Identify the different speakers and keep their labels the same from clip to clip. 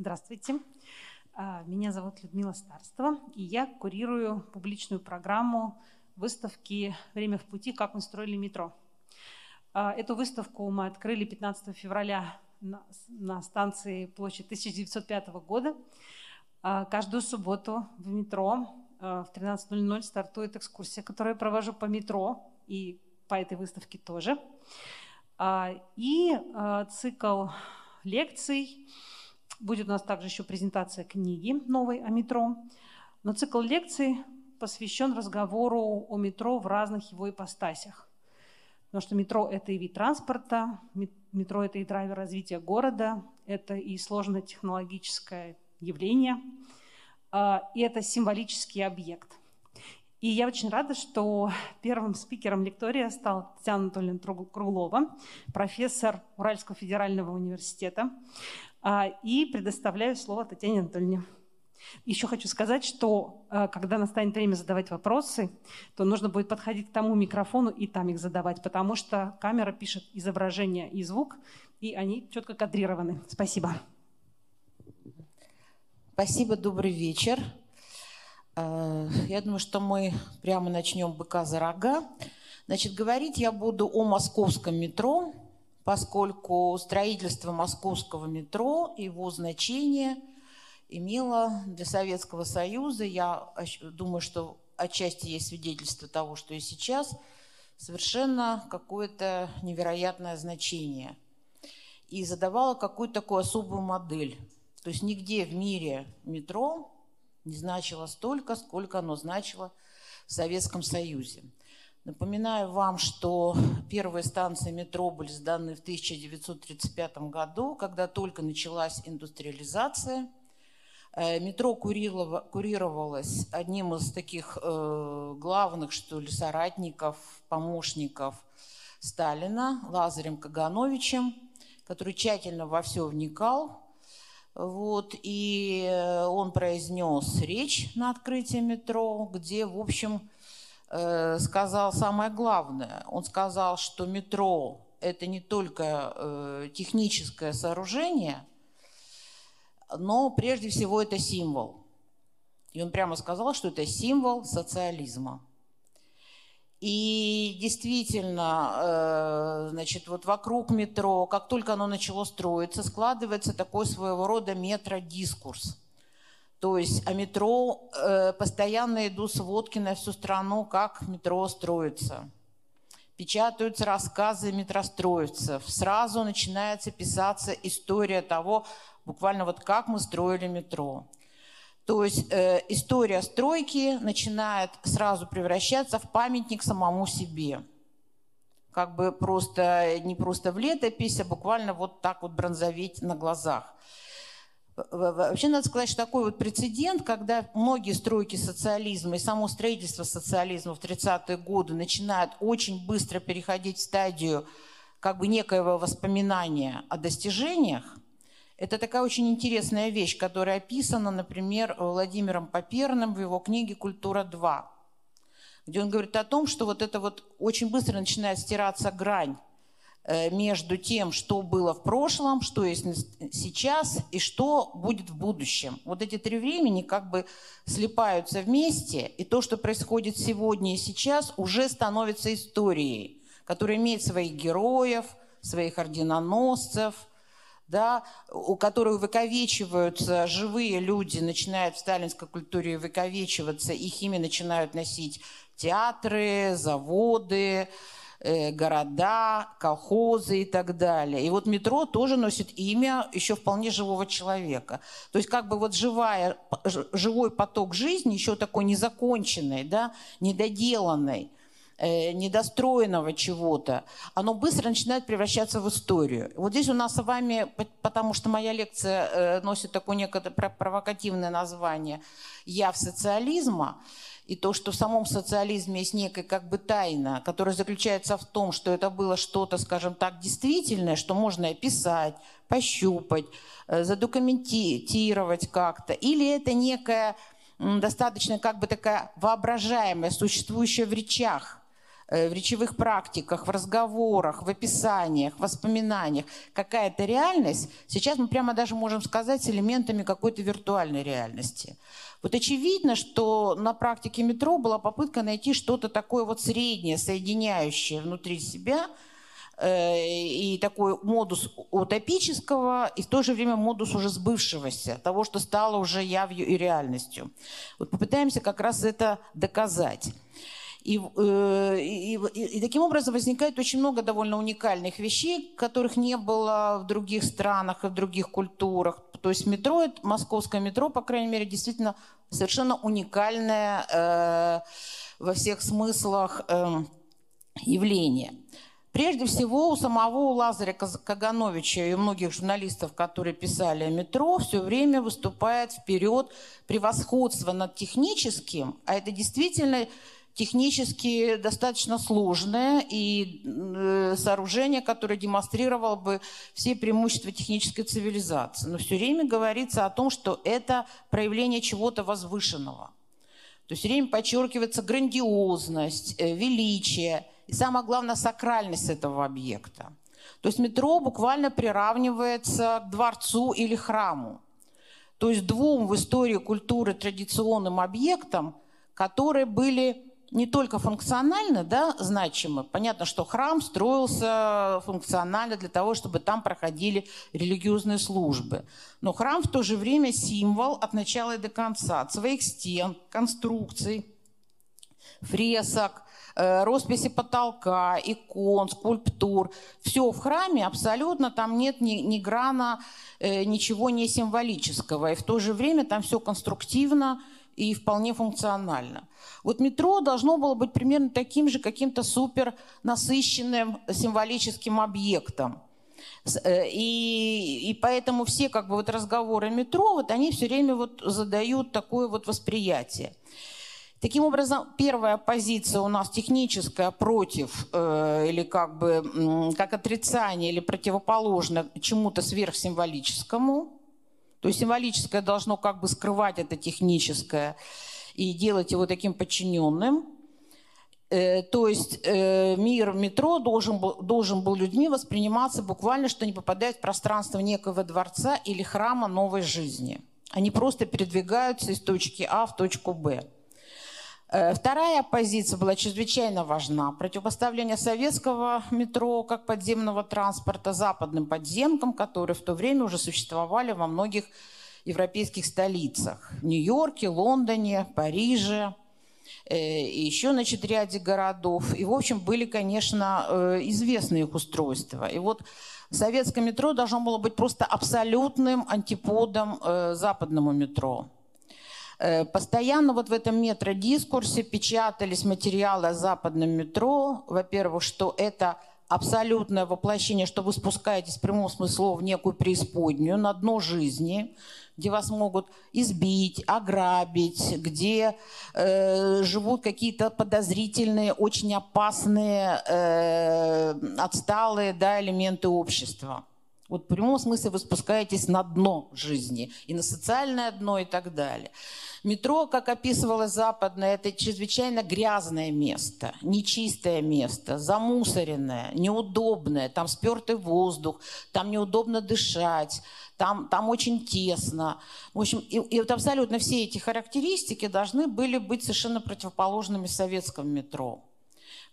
Speaker 1: Здравствуйте. А, меня зовут Людмила Старстова, и я курирую публичную программу выставки «Время в пути. Как мы строили метро». А, эту выставку мы открыли 15 февраля на станции площадь 1905 года. А, каждую субботу в метро в 13.00 стартует экскурсия, которую я провожу по метро и по этой выставке тоже. И цикл лекций Будет у нас также еще презентация книги новой о метро. Но цикл лекций посвящен разговору о метро в разных его ипостасях. Потому что метро – это и вид транспорта, метро – это и драйвер развития города, это и сложное технологическое явление, а, и это символический объект. И я очень рада, что первым спикером лектория стал Татьяна Анатольевна Круглова, профессор Уральского федерального университета, и предоставляю слово Татьяне Анатольевне. Еще хочу сказать, что а, когда настанет время задавать вопросы, то нужно будет подходить к тому микрофону и там их задавать, потому что камера пишет изображение и звук, и они четко кадрированы. Спасибо.
Speaker 2: Спасибо, добрый вечер. А, я думаю, что мы прямо начнем быка за рога. Значит, говорить я буду о московском метро, поскольку строительство московского метро, его значение имело для Советского Союза, я думаю, что отчасти есть свидетельство того, что и сейчас, совершенно какое-то невероятное значение. И задавала какую-то такую особую модель. То есть нигде в мире метро не значило столько, сколько оно значило в Советском Союзе. Напоминаю вам, что первые станции метро были сданы в 1935 году, когда только началась индустриализация. Э, метро курировалось одним из таких э, главных, что ли, соратников, помощников Сталина, Лазарем Кагановичем, который тщательно во все вникал. Вот, и э, он произнес речь на открытии метро, где, в общем, Э, сказал самое главное. Он сказал, что метро – это не только э, техническое сооружение, но прежде всего это символ. И он прямо сказал, что это символ социализма. И действительно, э, значит, вот вокруг метро, как только оно начало строиться, складывается такой своего рода метродискурс – то есть о метро э, постоянно идут сводки на всю страну, как метро строится. Печатаются рассказы метростроевцев. Сразу начинается писаться история того, буквально вот как мы строили метро. То есть э, история стройки начинает сразу превращаться в памятник самому себе. Как бы просто, не просто в летопись, а буквально вот так вот бронзоветь на глазах. Вообще надо сказать, что такой вот прецедент, когда многие стройки социализма и само строительство социализма в 30-е годы начинают очень быстро переходить в стадию как бы некоего воспоминания о достижениях, это такая очень интересная вещь, которая описана, например, Владимиром Паперным в его книге «Культура-2», где он говорит о том, что вот это вот очень быстро начинает стираться грань между тем, что было в прошлом, что есть сейчас и что будет в будущем. Вот эти три времени как бы слипаются вместе, и то, что происходит сегодня и сейчас, уже становится историей, которая имеет своих героев, своих орденоносцев, да, у которых выковечиваются живые люди, начинают в сталинской культуре выковечиваться, их ими начинают носить театры, заводы, Э, города, колхозы и так далее. И вот метро тоже носит имя еще вполне живого человека. То есть как бы вот живая, живой поток жизни, еще такой незаконченный, да, недоделанный, э, недостроенного чего-то, оно быстро начинает превращаться в историю. Вот здесь у нас с вами, потому что моя лекция э, носит такое некое провокативное название «Я в социализма», и то, что в самом социализме есть некая как бы тайна, которая заключается в том, что это было что-то, скажем так, действительное, что можно описать, пощупать, э, задокументировать как-то, или это некая достаточно как бы такая воображаемая, существующая в речах э, в речевых практиках, в разговорах, в описаниях, в воспоминаниях какая-то реальность, сейчас мы прямо даже можем сказать с элементами какой-то виртуальной реальности. Вот очевидно, что на практике метро была попытка найти что-то такое вот среднее, соединяющее внутри себя – Э, и такой модус утопического, и в то же время модус уже сбывшегося, того, что стало уже явью и реальностью. Вот попытаемся как раз это доказать. И, э, и, и, и таким образом возникает очень много довольно уникальных вещей, которых не было в других странах и в других культурах. То есть метро, московское метро, по крайней мере, действительно совершенно уникальное э, во всех смыслах э, явление. Прежде всего, у самого Лазаря Кагановича и многих журналистов, которые писали о метро, все время выступает вперед превосходство над техническим, а это действительно технически достаточно сложное и э, сооружение, которое демонстрировало бы все преимущества технической цивилизации. Но все время говорится о том, что это проявление чего-то возвышенного. То есть все время подчеркивается грандиозность, э, величие – и самое главное, сакральность этого объекта. То есть метро буквально приравнивается к дворцу или храму. То есть двум в истории культуры традиционным объектам, которые были не только функционально да, значимы. Понятно, что храм строился функционально для того, чтобы там проходили религиозные службы. Но храм в то же время символ от начала и до конца, от своих стен, конструкций, фресок, Э, росписи потолка, икон, скульптур. Все в храме абсолютно, там нет ни, ни грана, э, ничего не символического. И в то же время там все конструктивно и вполне функционально. Вот метро должно было быть примерно таким же каким-то супер насыщенным символическим объектом. Э, и, и поэтому все как бы вот разговоры метро, вот они все время вот задают такое вот восприятие. Таким образом, первая позиция у нас техническая против э, или как бы как отрицание или противоположно чему-то сверхсимволическому. То есть символическое должно как бы скрывать это техническое и делать его таким подчиненным. Э, то есть э, мир метро должен был, должен был людьми восприниматься буквально, что не попадает в пространство некого дворца или храма новой жизни. Они просто передвигаются из точки А в точку Б. Э, вторая позиция была чрезвычайно важна. Противопоставление советского метро как подземного транспорта западным подземкам, которые в то время уже существовали во многих европейских столицах. В Нью-Йорке, Лондоне, Париже э, и еще, значит, ряде городов. И, в общем, были, конечно, э, известные их устройства. И вот советское метро должно было быть просто абсолютным антиподом западному метро. Э, постоянно вот в этом метродискурсе печатались материалы о западном метро. Во-первых, что это абсолютное воплощение, что вы спускаетесь в прямом смысле в некую преисподнюю, на дно жизни, где вас могут избить, ограбить, где э, живут какие-то подозрительные, очень опасные, э, отсталые да, элементы общества. Вот в прямом смысле вы спускаетесь на дно жизни, и на социальное дно, и так далее. Метро, как описывала западное, это чрезвычайно грязное место, нечистое место, замусоренное, неудобное, там спертый воздух, там неудобно дышать, там, там очень тесно. В общем, и, и вот абсолютно все эти характеристики должны были быть совершенно противоположными советскому метро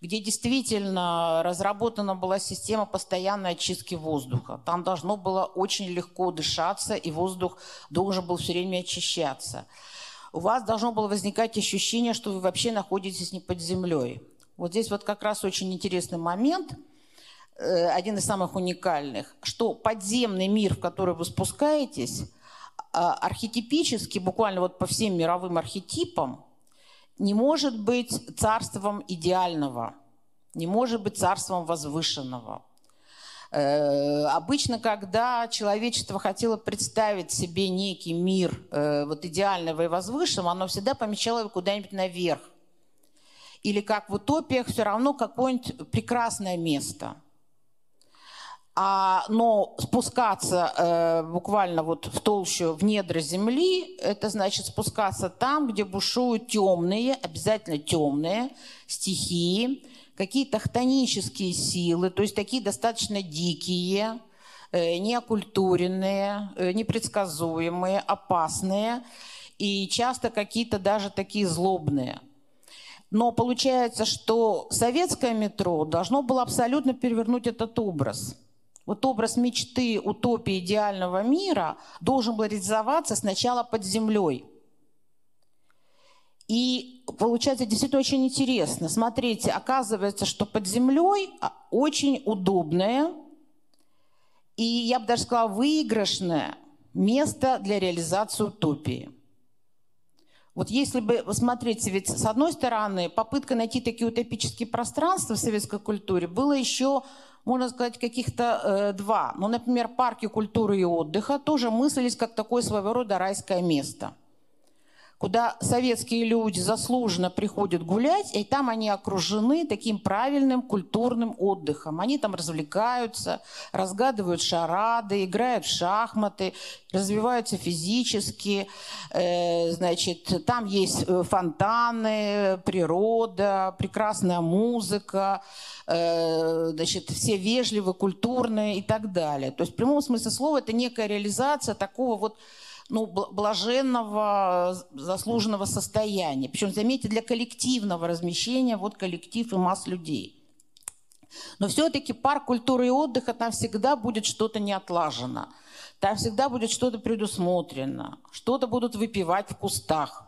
Speaker 2: где действительно разработана была система постоянной очистки воздуха. Там должно было очень легко дышаться, и воздух должен был все время очищаться у вас должно было возникать ощущение, что вы вообще находитесь не под землей. Вот здесь вот как раз очень интересный момент, э, один из самых уникальных, что подземный мир, в который вы спускаетесь, а, архетипически, буквально вот по всем мировым архетипам, не может быть царством идеального, не может быть царством возвышенного. Э, обычно, когда человечество хотело представить себе некий мир э, вот идеального и возвышенного, оно всегда помещало его куда-нибудь наверх. Или как в утопиях, все равно какое-нибудь прекрасное место. А, но спускаться э, буквально вот в толщу, в недра земли, это значит спускаться там, где бушуют темные, обязательно темные стихии, какие-то хтонические силы, то есть такие достаточно дикие, э, неокультуренные, э, непредсказуемые, опасные и часто какие-то даже такие злобные. Но получается, что советское метро должно было абсолютно перевернуть этот образ. Вот образ мечты, утопии идеального мира должен был реализоваться сначала под землей – и получается действительно очень интересно. Смотрите, оказывается, что под землей а, очень удобное и, я бы даже сказала, выигрышное место для реализации утопии. Вот если бы, смотрите, ведь с одной стороны, попытка найти такие утопические пространства в советской культуре было еще, можно сказать, каких-то э, два. Ну, например, парки культуры и отдыха тоже мыслились как такое своего рода райское место – куда советские люди заслуженно приходят гулять, и там они окружены таким правильным культурным отдыхом. Они там развлекаются, разгадывают шарады, играют в шахматы, развиваются физически. Э, значит, там есть э, фонтаны, природа, прекрасная музыка, э, значит, все вежливые, культурные и так далее. То есть в прямом смысле слова это некая реализация такого вот ну, блаженного, заслуженного состояния. Причем, заметьте, для коллективного размещения, вот коллектив и масс людей. Но все-таки парк культуры и отдыха там всегда будет что-то не отлажено. Там всегда будет что-то предусмотрено. Что-то будут выпивать в кустах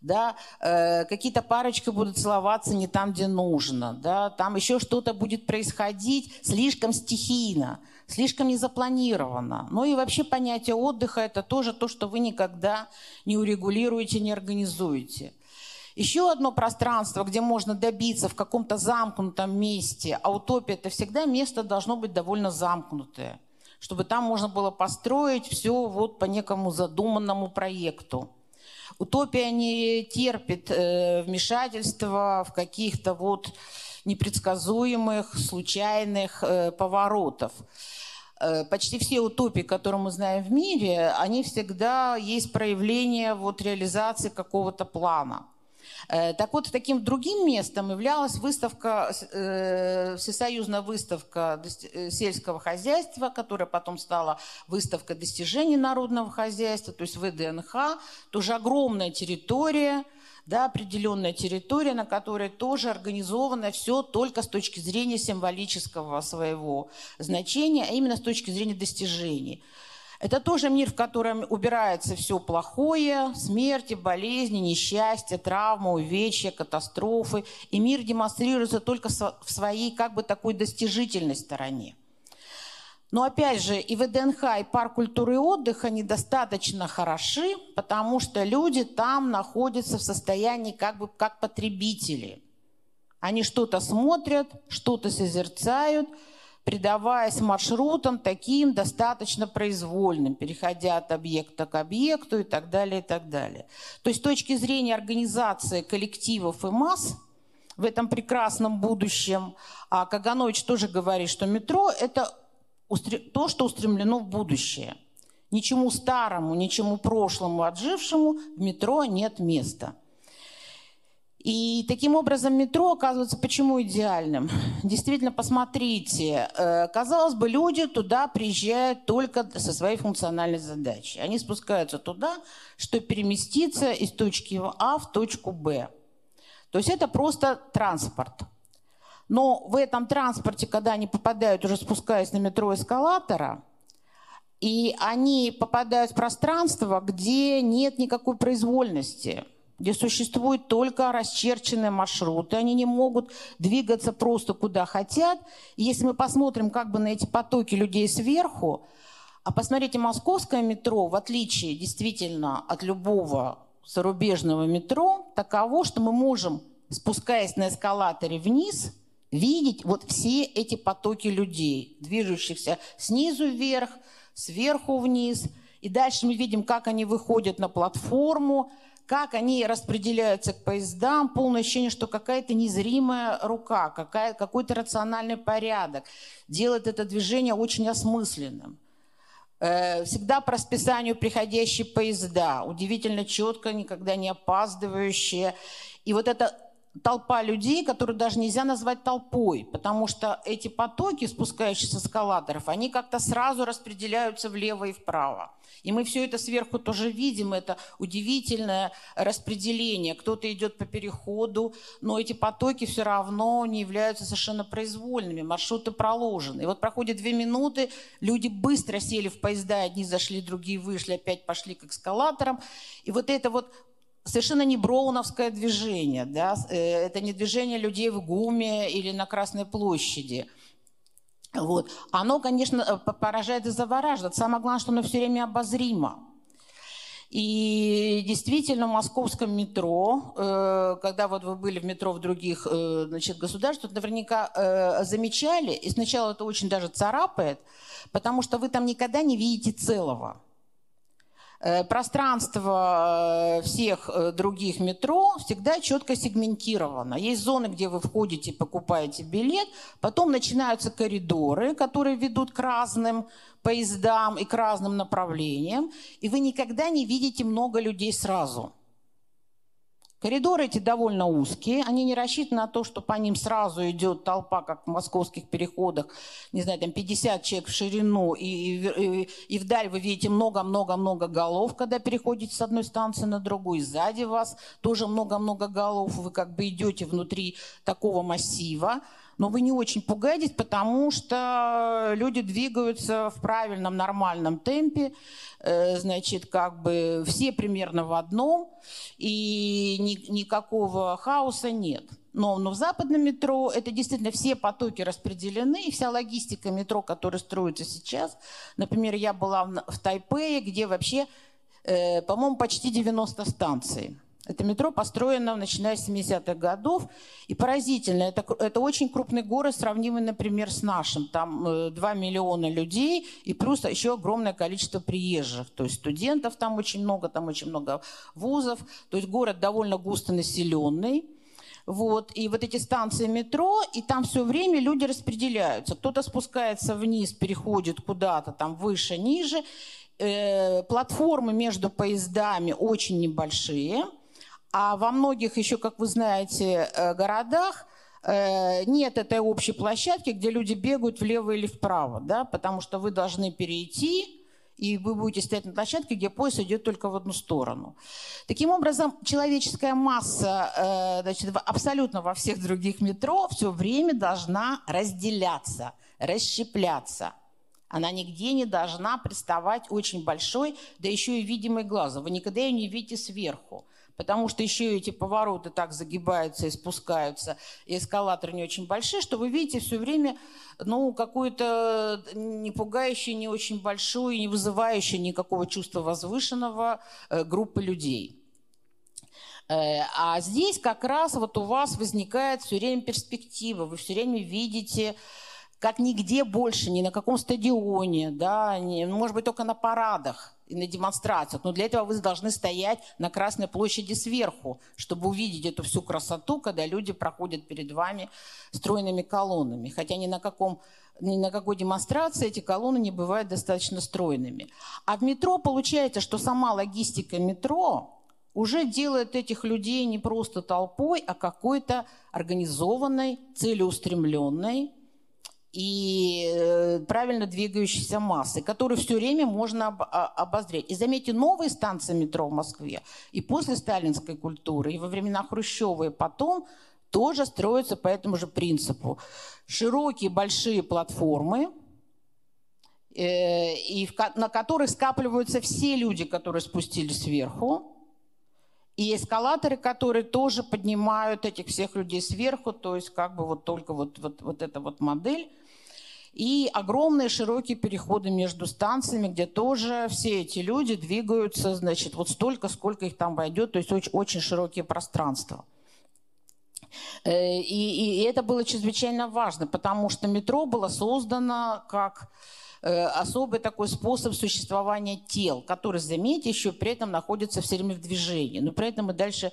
Speaker 2: да, э, какие-то парочки будут целоваться не там, где нужно, да, там еще что-то будет происходить слишком стихийно, слишком незапланированно. Ну и вообще понятие отдыха – это тоже то, что вы никогда не урегулируете, не организуете. Еще одно пространство, где можно добиться в каком-то замкнутом месте, а утопия – это всегда место должно быть довольно замкнутое, чтобы там можно было построить все вот по некому задуманному проекту. Утопия не терпит э, вмешательства в каких-то вот непредсказуемых, случайных э, поворотов. Э, почти все утопии, которые мы знаем в мире, они всегда есть проявление вот реализации какого-то плана. Э, так вот, таким другим местом являлась выставка, э, всесоюзная выставка сельского хозяйства, которая потом стала выставкой достижений народного хозяйства, то есть ВДНХ, тоже огромная территория, да, определенная территория, на которой тоже организовано все только с точки зрения символического своего значения, а именно с точки зрения достижений. Это тоже мир, в котором убирается все плохое, смерти, болезни, несчастья, травмы, увечья, катастрофы. И мир демонстрируется только в своей как бы такой достижительной стороне. Но опять же, и ВДНХ, и парк культуры и отдыха недостаточно хороши, потому что люди там находятся в состоянии как бы как потребители. Они что-то смотрят, что-то созерцают – предаваясь маршрутам таким достаточно произвольным, переходя от объекта к объекту и так далее, и так далее. То есть с точки зрения организации коллективов и масс в этом прекрасном будущем, а Каганович тоже говорит, что метро – это то, что устремлено в будущее. Ничему старому, ничему прошлому, отжившему в метро нет места – и таким образом метро оказывается почему идеальным? Действительно, посмотрите, э, казалось бы, люди туда приезжают только со своей функциональной задачей. Они спускаются туда, чтобы переместиться из точки А в точку Б. То есть это просто транспорт. Но в этом транспорте, когда они попадают, уже спускаясь на метро эскалатора, и они попадают в пространство, где нет никакой произвольности – где существуют только расчерченные маршруты, они не могут двигаться просто куда хотят. И если мы посмотрим как бы на эти потоки людей сверху, а посмотрите, московское метро, в отличие действительно от любого зарубежного метро, таково, что мы можем, спускаясь на эскалаторе вниз, видеть вот все эти потоки людей, движущихся снизу вверх, сверху вниз. И дальше мы видим, как они выходят на платформу, как они распределяются к поездам, полное ощущение, что какая-то незримая рука, какая, какой-то рациональный порядок делает это движение очень осмысленным. Э, всегда по расписанию приходящие поезда, удивительно четко, никогда не опаздывающие. И вот это толпа людей, которую даже нельзя назвать толпой, потому что эти потоки, спускающиеся с эскалаторов, они как-то сразу распределяются влево и вправо. И мы все это сверху тоже видим, это удивительное распределение. Кто-то идет по переходу, но эти потоки все равно не являются совершенно произвольными, маршруты проложены. И вот проходит две минуты, люди быстро сели в поезда, одни зашли, другие вышли, опять пошли к эскалаторам. И вот это вот совершенно не броуновское движение. Да? Э, это не движение людей в ГУМе или на Красной площади. Вот. Оно, конечно, э, поражает и завораживает. Самое главное, что оно все время обозримо. И действительно, в московском метро, э, когда вот вы были в метро в других значит, государствах, наверняка замечали, и сначала это очень даже царапает, потому что вы там никогда не видите целого. Э, пространство э, всех э, других метро всегда четко сегментировано. Есть зоны, где вы входите, покупаете билет, потом начинаются коридоры, которые ведут к разным поездам и к разным направлениям, и вы никогда не видите много людей сразу – Коридоры эти довольно узкие, они не рассчитаны на то, что по ним сразу идет толпа, как в московских переходах, не знаю, там 50 человек в ширину, и, и, и вдаль вы видите много-много-много голов, когда переходите с одной станции на другую, сзади вас тоже много-много голов, вы как бы идете внутри такого массива но вы не очень пугаетесь, потому что люди двигаются в правильном, нормальном темпе, э, значит, как бы все примерно в одном, и ни, никакого хаоса нет. Но, но в западном метро это действительно все потоки распределены, и вся логистика метро, которая строится сейчас. Например, я была в, Тайпее, где вообще, э, по-моему, почти 90 станций. Это метро построено начиная с 70-х годов. И поразительно, это, это очень крупный город, сравнимый, например, с нашим. Там 2 э, миллиона людей и плюс еще огромное количество приезжих. То есть студентов там очень много, там очень много вузов. То есть город довольно густо населенный. Вот. И вот эти станции метро, и там все время люди распределяются. Кто-то спускается вниз, переходит куда-то там выше, ниже. Э, платформы между поездами очень небольшие – а во многих еще, как вы знаете, э, городах э, нет этой общей площадки, где люди бегают влево или вправо, да, потому что вы должны перейти, и вы будете стоять на площадке, где поезд идет только в одну сторону. Таким образом, человеческая масса э, значит, абсолютно во всех других метро все время должна разделяться, расщепляться. Она нигде не должна приставать очень большой, да еще и видимой глазу. Вы никогда ее не видите сверху потому что еще эти повороты так загибаются и спускаются, и эскалаторы не очень большие, что вы видите все время ну, какую-то не пугающую, не очень большую, не вызывающую никакого чувства возвышенного э, группы людей. Э, а здесь как раз вот у вас возникает все время перспектива, вы все время видите как нигде больше, ни на каком стадионе, да, не, может быть, только на парадах и на демонстрациях. Но для этого вы должны стоять на Красной площади сверху, чтобы увидеть эту всю красоту, когда люди проходят перед вами стройными колоннами. Хотя ни на, каком, ни на какой демонстрации эти колонны не бывают достаточно стройными. А в метро получается, что сама логистика метро уже делает этих людей не просто толпой, а какой-то организованной, целеустремленной, и э, правильно двигающейся массы, которую все время можно а, обозреть. И заметьте, новые станции метро в Москве и после сталинской культуры, и во времена Хрущева, и потом тоже строятся по этому же принципу. Широкие большие платформы, э, и на которых скапливаются все люди, которые спустились сверху, и эскалаторы, которые тоже поднимают этих всех людей сверху, то есть как бы вот только вот, вот, вот эта вот модель. И огромные широкие переходы между станциями, где тоже все эти люди двигаются, значит, вот столько, сколько их там войдет, то есть очень, очень широкие пространства. Э, и, и это было чрезвычайно важно, потому что метро было создано как э, особый такой способ существования тел, который, заметьте, еще при этом находится все время в движении. Но при этом мы дальше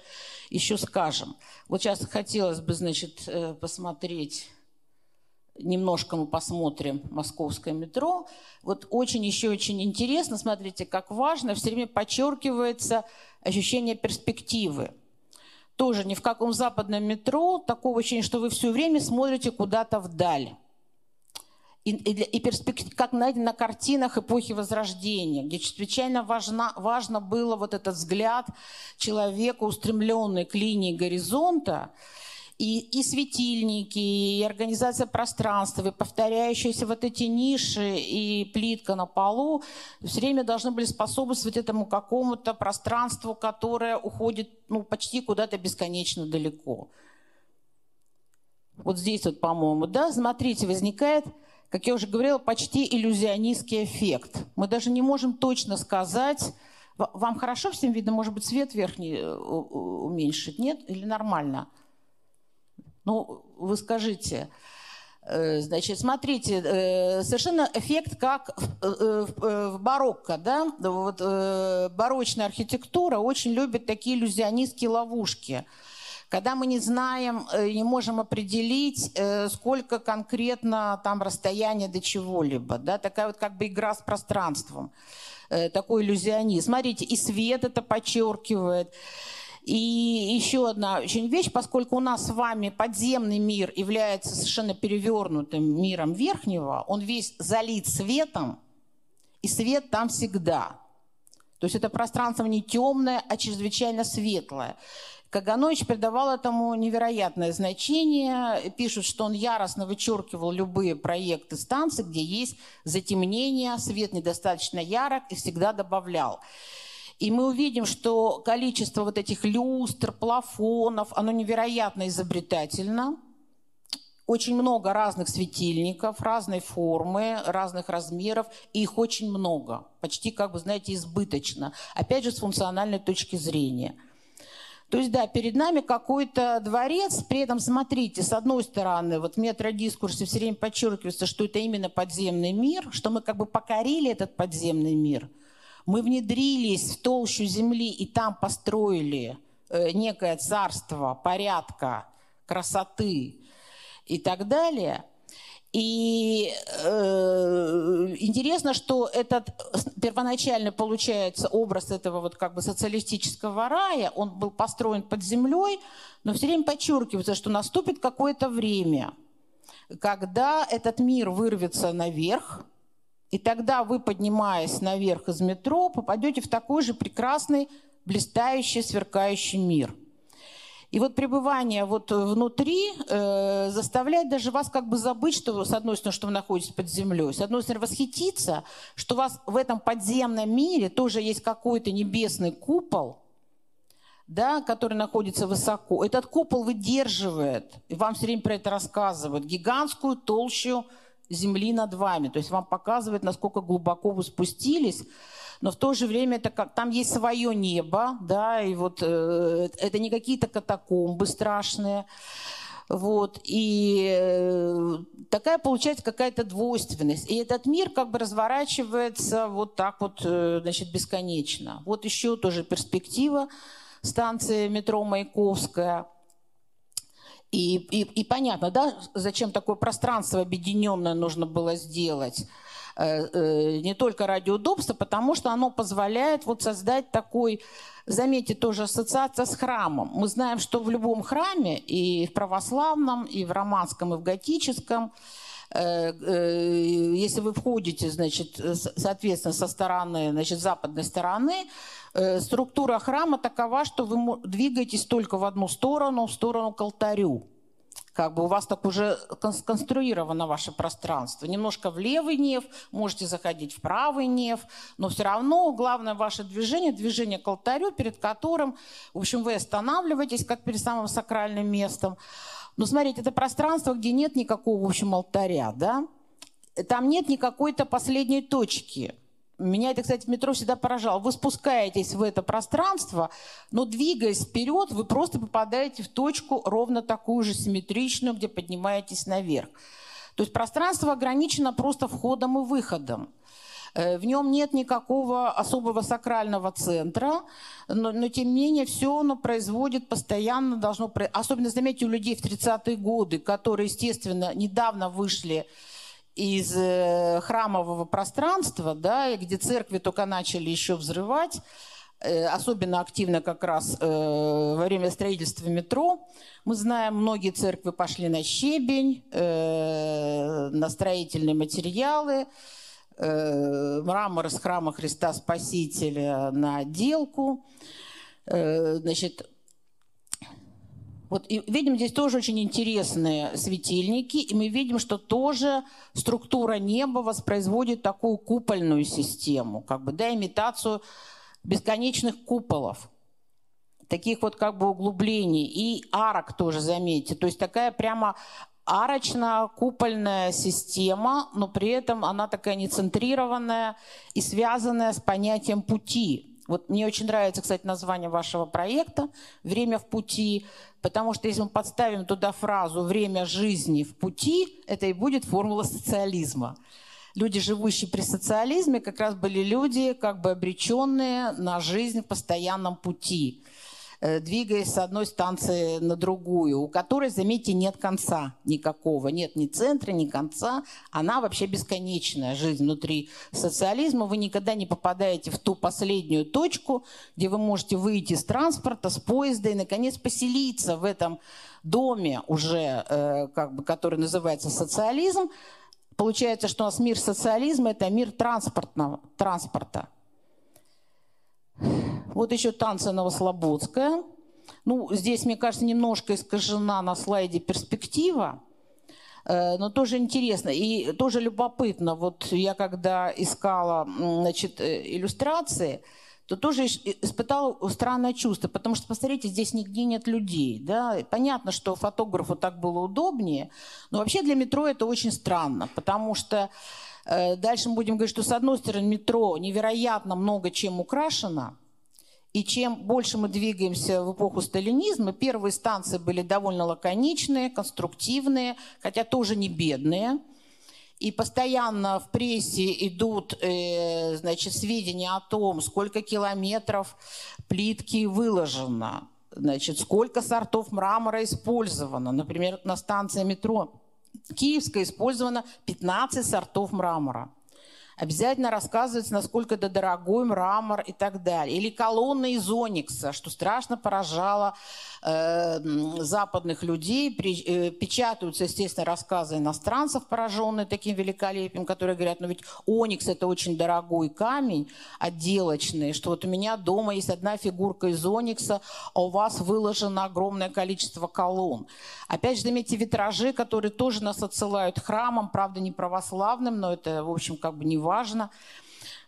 Speaker 2: еще скажем. Вот сейчас хотелось бы, значит, э, посмотреть немножко мы посмотрим московское метро. Вот очень еще очень интересно, смотрите, как важно, все время подчеркивается ощущение перспективы. тоже ни в каком западном метро такого ощущения, что вы все время смотрите куда-то вдаль. И, и, и перспектив, как найдено на картинах эпохи Возрождения, где чрезвычайно важно, важно было вот этот взгляд человека, устремленный к линии горизонта, и, и светильники, и организация пространства, и повторяющиеся вот эти ниши, и плитка на полу все время должны были способствовать этому какому-то пространству, которое уходит ну, почти куда-то бесконечно далеко. Вот здесь вот, по-моему, да, смотрите, возникает, как я уже говорила, почти иллюзионистский эффект. Мы даже не можем точно сказать, вам хорошо всем видно, может быть, свет верхний э, уменьшить, нет? Или нормально? Ну, вы скажите. Э, значит, смотрите, э, совершенно эффект как в э, барокко, да? Вот барочная архитектура очень любит такие иллюзионистские ловушки когда мы не знаем, не можем определить, сколько конкретно там расстояние до чего-либо. Да? Такая вот как бы игра с пространством, такой иллюзионизм. Смотрите, и свет это подчеркивает. И еще одна очень вещь, поскольку у нас с вами подземный мир является совершенно перевернутым миром верхнего, он весь залит светом, и свет там всегда. То есть это пространство не темное, а чрезвычайно светлое. Каганович придавал этому невероятное значение. Пишут, что он яростно вычеркивал любые проекты станции, где есть затемнение, свет недостаточно ярок, и всегда добавлял. И мы увидим, что количество вот этих люстр, плафонов, оно невероятно изобретательно. Очень много разных светильников, разной формы, разных размеров, и их очень много, почти, как бы, знаете, избыточно. Опять же, с функциональной точки зрения. То есть, да, перед нами какой-то дворец, при этом, смотрите, с одной стороны, вот в метродискурсе все время подчеркивается, что это именно подземный мир, что мы как бы покорили этот подземный мир – мы внедрились в толщу земли и там построили э, некое царство порядка, красоты и так далее. И э, интересно, что этот первоначально получается образ этого вот как бы социалистического рая, он был построен под землей, но все время подчеркивается, что наступит какое-то время, когда этот мир вырвется наверх, и тогда вы, поднимаясь наверх из метро, попадете в такой же прекрасный, блистающий, сверкающий мир. И вот пребывание вот внутри э, заставляет даже вас как бы забыть, что с одной стороны, что вы находитесь под землей, с одной стороны, восхититься, что у вас в этом подземном мире тоже есть какой-то небесный купол, да, который находится высоко. Этот купол выдерживает, и вам все время про это рассказывают, гигантскую толщу земли над вами. То есть вам показывает, насколько глубоко вы спустились, но в то же время это как там есть свое небо, да, и вот э, это не какие-то катакомбы страшные. Вот, и э, такая получается какая-то двойственность. И этот мир как бы разворачивается вот так вот, э, значит, бесконечно. Вот еще тоже перспектива станции метро Маяковская – и, и, и понятно, да, зачем такое пространство объединенное нужно было сделать. Э, э, не только ради удобства, потому что оно позволяет вот создать такой, заметьте, тоже ассоциация с храмом. Мы знаем, что в любом храме, и в православном, и в романском, и в готическом, э, если вы входите, значит, соответственно, со стороны, значит, западной стороны, структура храма такова, что вы двигаетесь только в одну сторону, в сторону к алтарю. Как бы у вас так уже сконструировано ваше пространство. Немножко в левый неф, можете заходить в правый неф, но все равно главное ваше движение, движение к алтарю, перед которым, в общем, вы останавливаетесь, как перед самым сакральным местом. Но смотрите, это пространство, где нет никакого, в общем, алтаря, да? Там нет никакой-то последней точки – меня это, кстати, в метро всегда поражало. Вы спускаетесь в это пространство, но двигаясь вперед, вы просто попадаете в точку ровно такую же симметричную, где поднимаетесь наверх. То есть пространство ограничено просто входом и выходом. Э, в нем нет никакого особого сакрального центра, но, но тем не менее все оно производит постоянно, должно, особенно заметьте у людей в 30-е годы, которые, естественно, недавно вышли из э, храмового пространства, да, где церкви только начали еще взрывать, особенно активно как раз во время строительства метро. Мы знаем, многие церкви пошли на щебень, на строительные материалы, мрамор из храма Христа Спасителя на отделку. Значит, вот и видим здесь тоже очень интересные светильники, и мы видим, что тоже структура неба воспроизводит такую купольную систему, как бы, да, имитацию бесконечных куполов, таких вот как бы углублений, и арок тоже, заметьте, то есть такая прямо арочно-купольная система, но при этом она такая нецентрированная и связанная с понятием пути. Вот мне очень нравится, кстати, название вашего проекта «Время в пути», потому что если мы подставим туда фразу «время жизни в пути», это и будет формула социализма. Люди, живущие при социализме, как раз были люди, как бы обреченные на жизнь в постоянном пути – двигаясь с одной станции на другую, у которой, заметьте, нет конца никакого, нет ни центра, ни конца, она вообще бесконечная жизнь внутри социализма. Вы никогда не попадаете в ту последнюю точку, где вы можете выйти с транспорта, с поезда и, наконец, поселиться в этом доме уже, э, как бы, который называется социализм. Получается, что у нас мир социализма – это мир транспортного, транспорта. Вот еще танцы Новослободская. Ну, здесь, мне кажется, немножко искажена на слайде перспектива, э, но тоже интересно и тоже любопытно. Вот я когда искала значит, э, иллюстрации, то тоже испытала странное чувство, потому что, посмотрите, здесь нигде нет людей. Да? Понятно, что фотографу так было удобнее, но вообще для метро это очень странно, потому что э, дальше мы будем говорить, что с одной стороны метро невероятно много чем украшено, и чем больше мы двигаемся в эпоху сталинизма, первые станции были довольно лаконичные, конструктивные, хотя тоже не бедные. И постоянно в прессе идут э, значит, сведения о том, сколько километров плитки выложено, значит, сколько сортов мрамора использовано. Например, на станции метро Киевская использовано 15 сортов мрамора обязательно рассказывается, насколько это дорогой мрамор и так далее. Или колонны из оникса, что страшно поражало э, западных людей. При, э, печатаются, естественно, рассказы иностранцев, пораженные таким великолепием, которые говорят, ну ведь оникс это очень дорогой камень отделочный, что вот у меня дома есть одна фигурка из оникса, а у вас выложено огромное количество колонн. Опять же, заметьте, витражи, которые тоже нас отсылают храмам, правда, не православным, но это, в общем, как бы не.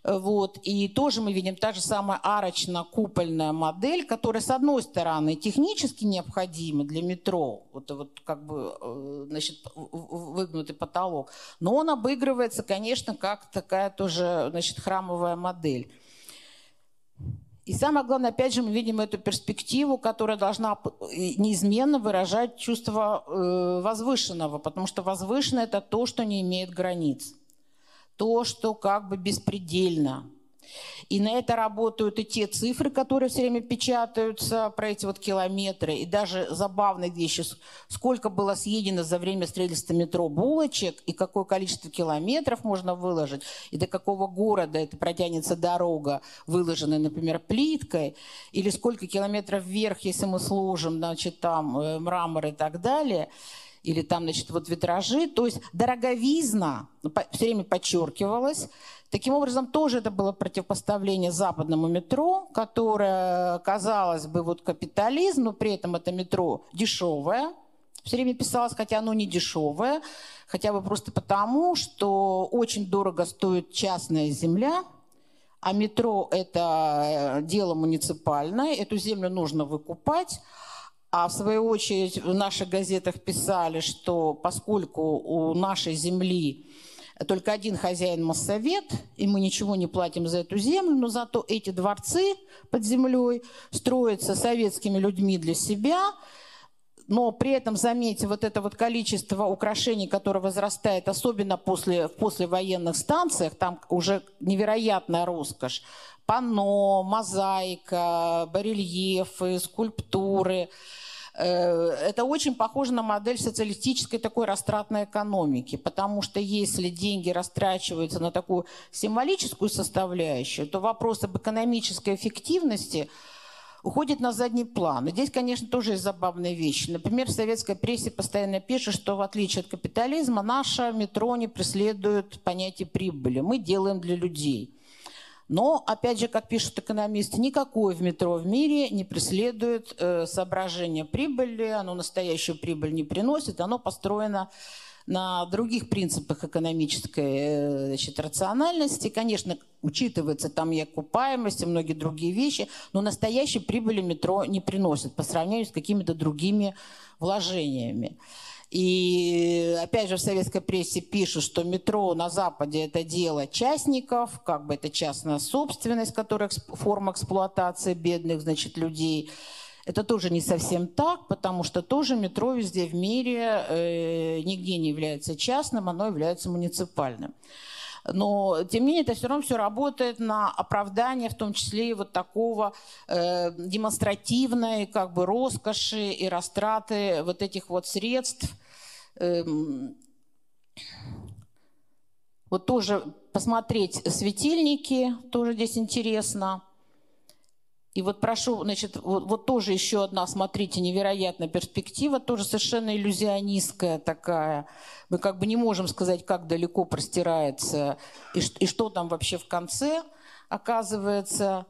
Speaker 2: Вот. И тоже мы видим та же самая арочно-купольная модель, которая, с одной стороны, технически необходима для метро, вот, вот как бы э, значит, выгнутый потолок, но он обыгрывается, конечно, как такая тоже значит, храмовая модель. И самое главное, опять же, мы видим эту перспективу, которая должна неизменно выражать чувство э, возвышенного, потому что возвышенное – это то, что не имеет границ то, что как бы беспредельно. И на это работают и те цифры, которые все время печатаются про эти вот километры. И даже забавные вещи, сколько было съедено за время строительства метро булочек, и какое количество километров можно выложить, и до какого города это протянется дорога, выложенная, например, плиткой, или сколько километров вверх, если мы сложим, значит, там э, мрамор и так далее – или там, значит, вот витражи. То есть дороговизна все время подчеркивалась. Таким образом, тоже это было противопоставление западному метро, которое, казалось бы, вот капитализм, но при этом это метро дешевое. Все время писалось, хотя оно не дешевое, хотя бы просто потому, что очень дорого стоит частная земля, а метро – это э, дело муниципальное, эту землю нужно выкупать, а в свою очередь в наших газетах писали, что поскольку у нашей земли только один хозяин Моссовет, и мы ничего не платим за эту землю, но зато эти дворцы под землей строятся советскими людьми для себя, но при этом, заметьте, вот это вот количество украшений, которое возрастает, особенно после, в послевоенных станциях, там уже невероятная роскошь, панно, мозаика, барельефы, скульптуры – это очень похоже на модель социалистической такой растратной экономики, потому что если деньги растрачиваются на такую символическую составляющую, то вопрос об экономической эффективности уходит на задний план. И здесь, конечно, тоже есть забавные вещи. Например, в советской прессе постоянно пишут, что в отличие от капитализма, наше метро не преследует понятие прибыли. Мы делаем для людей. Но, опять же, как пишут экономисты, никакое в метро в мире не преследует э, соображение прибыли, оно настоящую прибыль не приносит, оно построено на других принципах экономической э, значит, рациональности. Конечно, учитывается там и окупаемость, и многие другие вещи, но настоящей прибыли метро не приносит по сравнению с какими-то другими вложениями. И опять же в советской прессе пишут, что метро на Западе это дело частников, как бы это частная собственность, которая форма эксплуатации бедных, значит, людей. Это тоже не совсем так, потому что тоже метро везде в мире э, нигде не является частным, оно является муниципальным. Но, тем не менее, это все равно все работает на оправдание, в том числе и вот такого э, демонстративной как бы роскоши и растраты вот этих вот средств. Эм, вот тоже посмотреть светильники, тоже здесь интересно. И вот прошу, значит, вот, вот тоже еще одна, смотрите, невероятная перспектива, тоже совершенно иллюзионистская такая. Мы как бы не можем сказать, как далеко простирается и, и что там вообще в конце оказывается.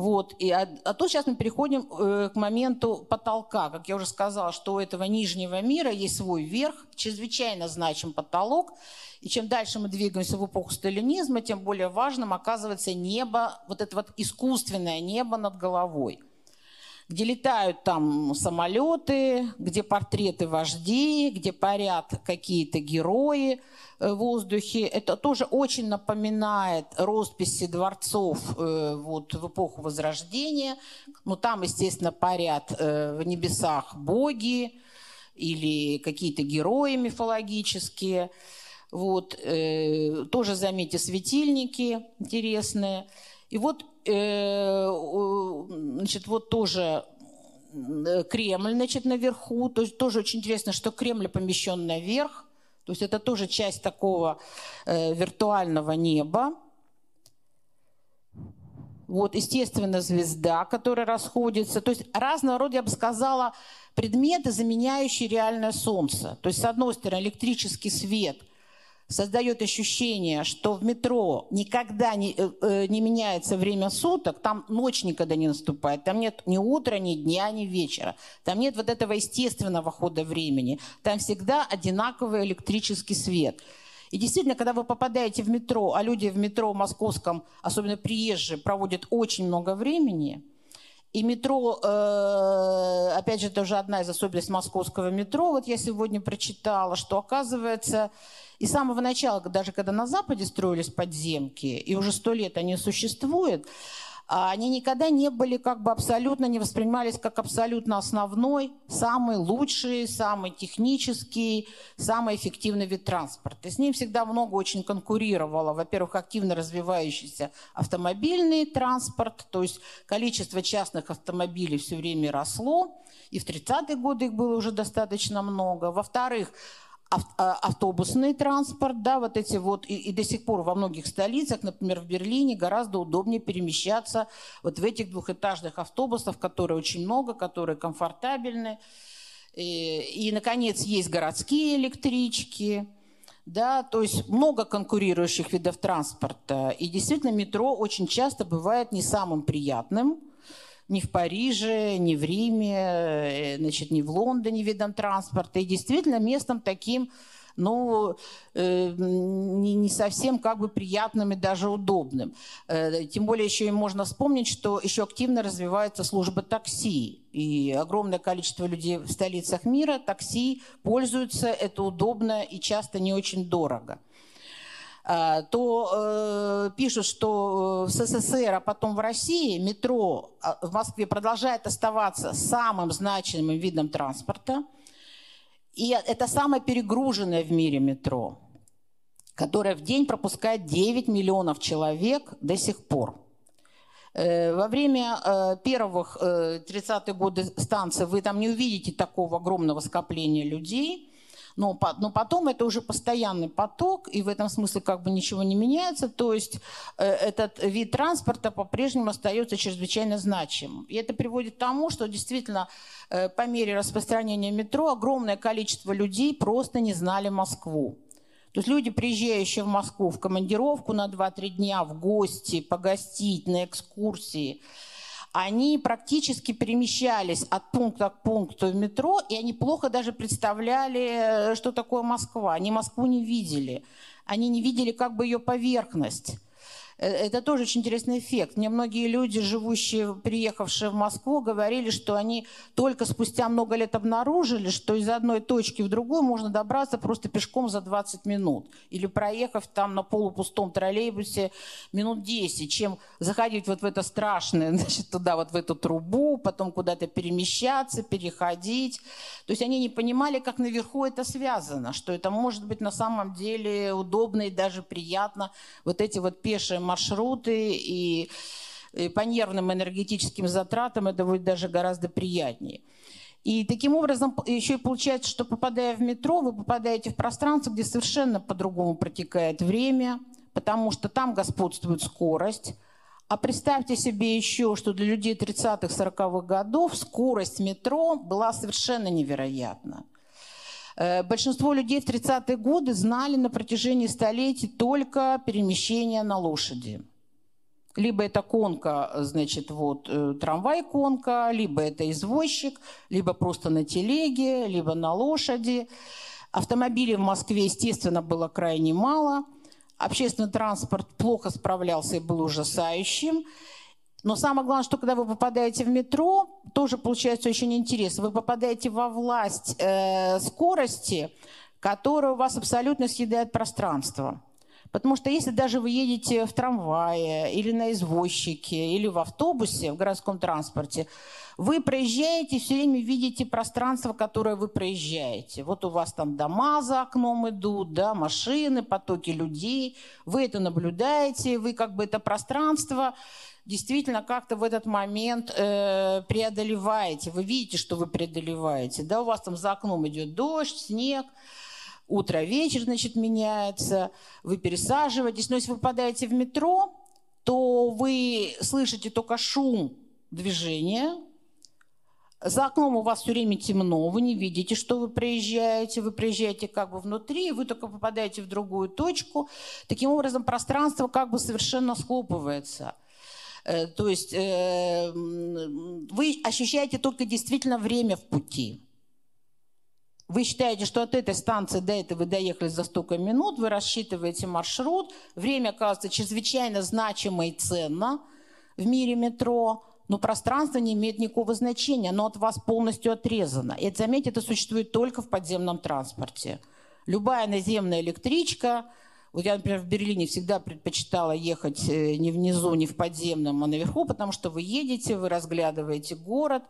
Speaker 2: Вот. И, а, а то сейчас мы переходим э, к моменту потолка. Как я уже сказала, что у этого нижнего мира есть свой верх, чрезвычайно значим потолок. И чем дальше мы двигаемся в эпоху сталинизма, тем более важным оказывается небо, вот это вот искусственное небо над головой где летают там самолеты, где портреты вождей, где парят какие-то герои э, в воздухе. Это тоже очень напоминает росписи дворцов э, вот, в эпоху Возрождения. Ну, там, естественно, парят э, в небесах боги или какие-то герои мифологические. Вот, тоже заметьте светильники интересные. И вот, э, значит, вот тоже э, Кремль, значит, наверху. То есть тоже очень интересно, что Кремль помещен наверх. То есть это тоже часть такого э, виртуального неба. Вот, естественно, звезда, которая расходится. То есть разного рода, я бы сказала, предметы, заменяющие реальное солнце. То есть, с одной стороны, электрический свет – создает ощущение, что в метро никогда не, э, э, не меняется время суток, там ночь никогда не наступает, там нет ни утра, ни дня, ни вечера, там нет вот этого естественного хода времени, там всегда одинаковый электрический свет. И действительно, когда вы попадаете в метро, а люди в метро московском, особенно приезжие, проводят очень много времени, и метро, э, опять же, это уже одна из особенностей московского метро. Вот я сегодня прочитала, что оказывается, и с самого начала, даже когда на Западе строились подземки, и уже сто лет они существуют, а они никогда не были как бы абсолютно, не воспринимались как абсолютно основной, самый лучший, самый технический, самый эффективный вид транспорта. И с ним всегда много очень конкурировало. Во-первых, активно развивающийся автомобильный транспорт, то есть количество частных автомобилей все время росло, и в 30-е годы их было уже достаточно много. Во-вторых, автобусный транспорт, да, вот эти вот, и, и до сих пор во многих столицах, например, в Берлине, гораздо удобнее перемещаться вот в этих двухэтажных автобусах, которые очень много, которые комфортабельны. И, и, наконец, есть городские электрички, да, то есть много конкурирующих видов транспорта. И действительно метро очень часто бывает не самым приятным, ни в Париже, ни в Риме, э, значит, ни в Лондоне видом транспорта. И действительно местом таким, ну, э, не, не совсем как бы приятным и даже удобным. Э, тем более еще и можно вспомнить, что еще активно развивается служба такси. И огромное количество людей в столицах мира такси пользуются, это удобно и часто не очень дорого. А, то э, пишут, что в СССР, а потом в России метро а, в Москве продолжает оставаться самым значимым видом транспорта. И это самое перегруженное в мире метро, которое в день пропускает 9 миллионов человек до сих пор. Э, во время э, первых 30-х годы станции вы там не увидите такого огромного скопления людей – но, но потом это уже постоянный поток, и в этом смысле как бы ничего не меняется. То есть э, этот вид транспорта по-прежнему остается чрезвычайно значимым. И это приводит к тому, что действительно э, по мере распространения метро огромное количество людей просто не знали Москву. То есть люди, приезжающие в Москву в командировку на 2-3 дня, в гости, погостить, на экскурсии – они практически перемещались от пункта к пункту в метро, и они плохо даже представляли, что такое Москва. Они Москву не видели. Они не видели как бы ее поверхность. Э, это тоже очень интересный эффект. Мне многие люди, живущие, приехавшие в Москву, говорили, что они только спустя много лет обнаружили, что из одной точки в другую можно добраться просто пешком за 20 минут. Или проехав там на полупустом троллейбусе минут 10, чем заходить вот в это страшное, значит, туда вот в эту трубу, потом куда-то перемещаться, переходить. То есть они не понимали, как наверху это связано, что это может быть на самом деле удобно и даже приятно. Вот эти вот пешие маршруты и, и по нервным энергетическим затратам это будет даже гораздо приятнее. И таким образом еще и получается, что попадая в метро, вы попадаете в пространство, где совершенно по-другому протекает время, потому что там господствует скорость. А представьте себе еще, что для людей 30-х, 40-х годов скорость метро была совершенно невероятна. Э, большинство людей в 30-е годы знали на протяжении столетий только перемещение на лошади. Либо это конка, значит, вот э, трамвай-конка, либо это извозчик, либо просто на телеге, либо на лошади. Автомобилей в Москве, естественно, было крайне мало. Общественный транспорт плохо справлялся и был ужасающим. Но самое главное, что когда вы попадаете в метро, тоже получается очень интересно. Вы попадаете во власть э, скорости, которая у вас абсолютно съедает пространство. Потому что если даже вы едете в трамвае или на извозчике или в автобусе, в городском транспорте, вы проезжаете, все время видите пространство, которое вы проезжаете. Вот у вас там дома за окном идут, да, машины, потоки людей. Вы это наблюдаете, вы как бы это пространство действительно как-то в этот момент э, преодолеваете. Вы видите, что вы преодолеваете. Да, у вас там за окном идет дождь, снег, утро, вечер, значит, меняется, вы пересаживаетесь. Но если вы попадаете в метро, то вы слышите только шум движения, за окном у вас все время темно, вы не видите, что вы проезжаете, вы проезжаете как бы внутри, вы только попадаете в другую точку. Таким образом, пространство как бы совершенно схлопывается. Э, то есть э, вы ощущаете только действительно время в пути. Вы считаете, что от этой станции до этой вы доехали за столько минут, вы рассчитываете маршрут, время оказывается чрезвычайно значимо и ценно в мире метро, но пространство не имеет никакого значения, оно от вас полностью отрезано. И заметьте, это существует только в подземном транспорте. Любая наземная электричка, вот я, например, в Берлине всегда предпочитала ехать э, не внизу, не в подземном, а наверху, потому что вы едете, вы разглядываете город,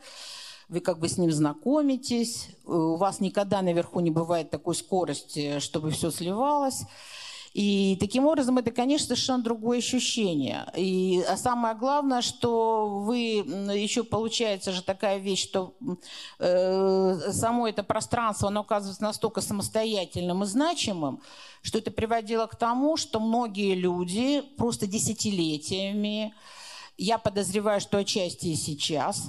Speaker 2: вы как бы с ним знакомитесь, э, у вас никогда наверху не бывает такой скорости, чтобы все сливалось. И таким образом это, конечно, совершенно другое ощущение. И а самое главное, что вы еще получается же такая вещь, что э, само это пространство, оно оказывается настолько самостоятельным и значимым, что это приводило к тому, что многие люди просто десятилетиями, я подозреваю, что отчасти и сейчас,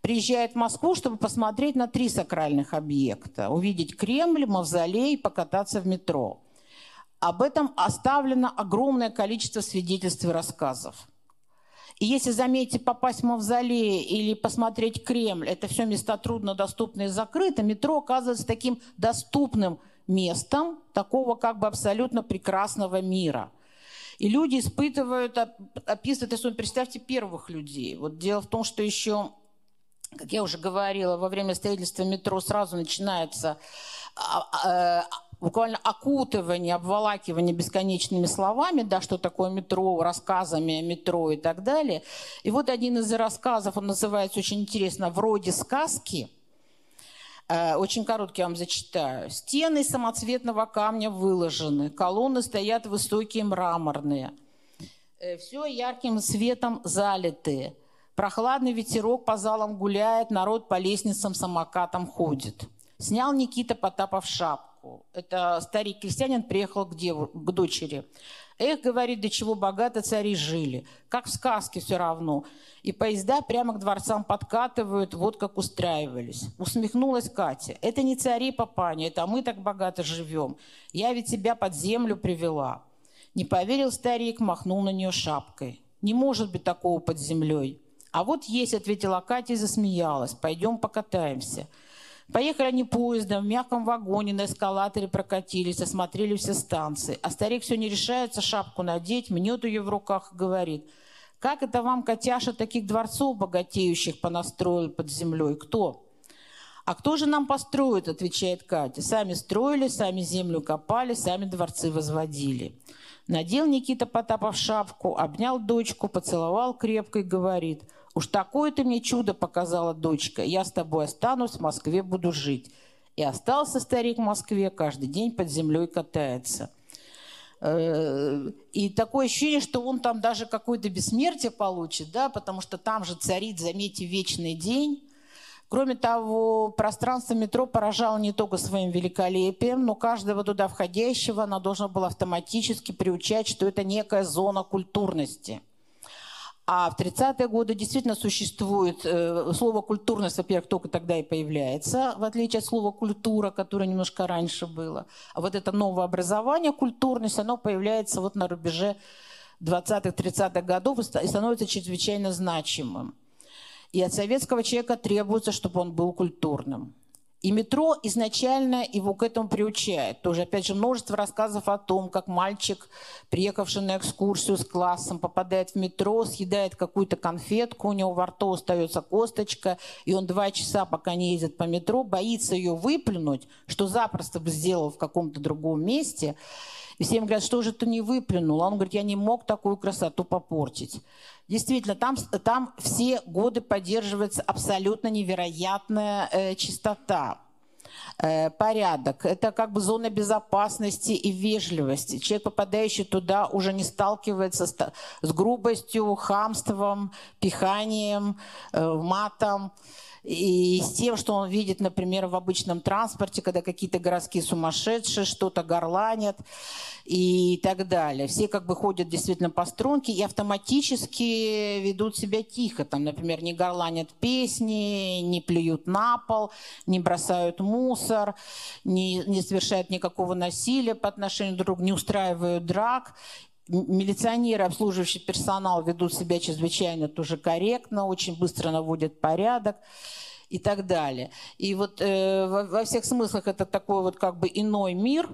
Speaker 2: приезжают в Москву, чтобы посмотреть на три сакральных объекта. Увидеть Кремль, Мавзолей, покататься в метро. Об этом оставлено огромное количество свидетельств и рассказов. И если, заметьте, попасть в Мавзолей или посмотреть Кремль, это все места труднодоступные и закрыты, метро оказывается таким доступным местом такого как бы абсолютно прекрасного мира. И люди испытывают, описывают, если представьте первых людей. Вот дело в том, что еще, как я уже говорила, во время строительства метро сразу начинается а, а, буквально окутывание, обволакивание бесконечными словами, да, что такое метро, рассказами о метро и так далее. И вот один из рассказов, он называется очень интересно «Вроде сказки», э, очень короткий я вам зачитаю. Стены самоцветного камня выложены, колонны стоят высокие мраморные. Э, Все ярким светом залиты. Прохладный ветерок по залам гуляет, народ по лестницам самокатом ходит. Снял Никита Потапов шапку. Это старик-крестьянин приехал к, деву, к дочери. Эх, говорит, до чего богато цари жили. Как в сказке все равно. И поезда прямо к дворцам подкатывают, вот как устраивались. Усмехнулась Катя. Это не цари, папаня, это мы так богато живем. Я ведь тебя под землю привела. Не поверил старик, махнул на нее шапкой. Не может быть такого под землей. А вот есть, ответила Катя и засмеялась. Пойдем покатаемся. Поехали они поездом, в мягком вагоне, на эскалаторе прокатились, осмотрели все станции. А старик все не решается шапку надеть, мнет ее в руках и говорит, как это вам, котяша, таких дворцов богатеющих понастроил под землей? Кто? А кто же нам построит, отвечает Катя. Сами строили, сами землю копали, сами дворцы возводили. Надел Никита Потапов шапку, обнял дочку, поцеловал крепко и говорит – Уж такое ты мне чудо показала, дочка. Я с тобой останусь, в Москве буду жить. И остался старик в Москве, каждый день под землей катается. Э, и такое ощущение, что он там даже какое-то бессмертие получит, да, потому что там же царит, заметьте, вечный день. Кроме того, пространство метро поражало не только своим великолепием, но каждого туда входящего она должна была автоматически приучать, что это некая зона культурности – а в 30-е годы действительно существует э, слово «культурность», во-первых, только тогда и появляется, в отличие от слова «культура», которое немножко раньше было. А вот это новое образование, культурность, оно появляется вот на рубеже 20-30-х годов и становится чрезвычайно значимым. И от советского человека требуется, чтобы он был культурным. И метро изначально его к этому приучает. Тоже, опять же, множество рассказов о том, как мальчик, приехавший на экскурсию с классом, попадает в метро, съедает какую-то конфетку, у него во рту остается косточка, и он два часа, пока не ездит по метро, боится ее выплюнуть, что запросто бы сделал в каком-то другом месте. И всем говорят, что же ты не выплюнул? А он говорит, я не мог такую красоту попортить. Действительно, там, там все годы поддерживается абсолютно невероятная э, чистота э, порядок. Это как бы зона безопасности и вежливости. Человек, попадающий туда, уже не сталкивается с, с грубостью, хамством, пиханием, э, матом и с тем, что он видит, например, в обычном транспорте, когда какие-то городские сумасшедшие что-то горланят и так далее. Все как бы ходят действительно по струнке и автоматически ведут себя тихо. Там, например, не горланят песни, не плюют на пол, не бросают мусор, не, не совершают никакого насилия по отношению друг к другу, не устраивают драк милиционеры, обслуживающий персонал ведут себя чрезвычайно тоже корректно, очень быстро наводят порядок и так далее. И вот э, во, во всех смыслах это такой вот как бы иной мир,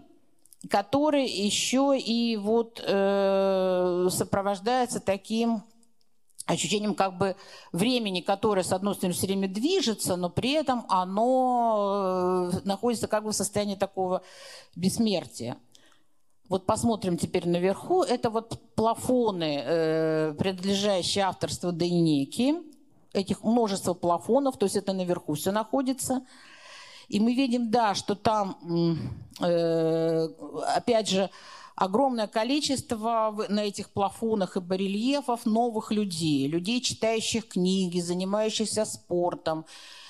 Speaker 2: который еще и вот э, сопровождается таким ощущением как бы времени, которое, с одной стороны, все время движется, но при этом оно э, находится как бы в состоянии такого бессмертия. Вот посмотрим теперь наверху. Это вот плафоны, э, принадлежащие авторству Дейнеки. Этих множество плафонов, то есть это наверху все находится. И мы видим, да, что там, э, опять же, огромное количество на этих плафонах и барельефов новых людей. Людей, читающих книги, занимающихся спортом,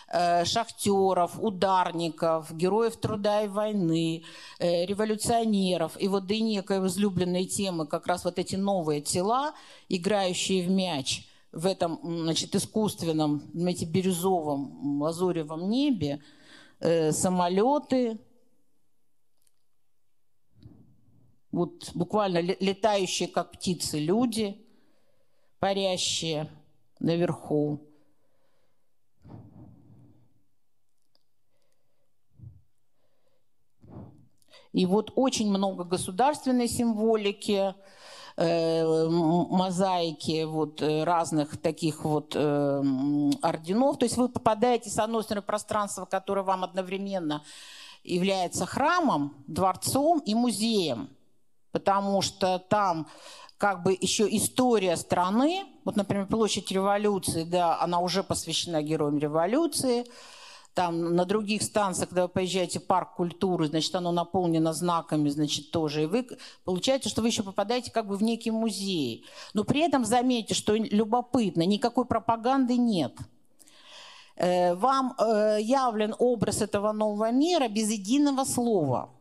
Speaker 2: шахтеров, ударников, героев труда и войны, э, революционеров. И вот до некой возлюбленной темы как раз вот эти новые тела, играющие в мяч в этом значит, искусственном, знаете, бирюзовом, лазуревом небе, э, самолеты, вот буквально летающие, как птицы, люди, парящие наверху. И вот очень много государственной символики, э, мозаики вот э, разных таких вот э, орденов. То есть вы попадаете, с одной стороны, в пространство, которое вам одновременно является храмом, дворцом и музеем. Потому что там как бы еще история страны, вот, например, площадь революции, да, она уже посвящена героям революции, там на других станциях, когда вы поезжаете в парк культуры, значит, оно наполнено знаками, значит, тоже. И вы получаете, что вы еще попадаете как бы в некий музей. Но при этом заметьте, что любопытно, никакой пропаганды нет. Э, вам э, явлен образ этого нового мира без единого слова –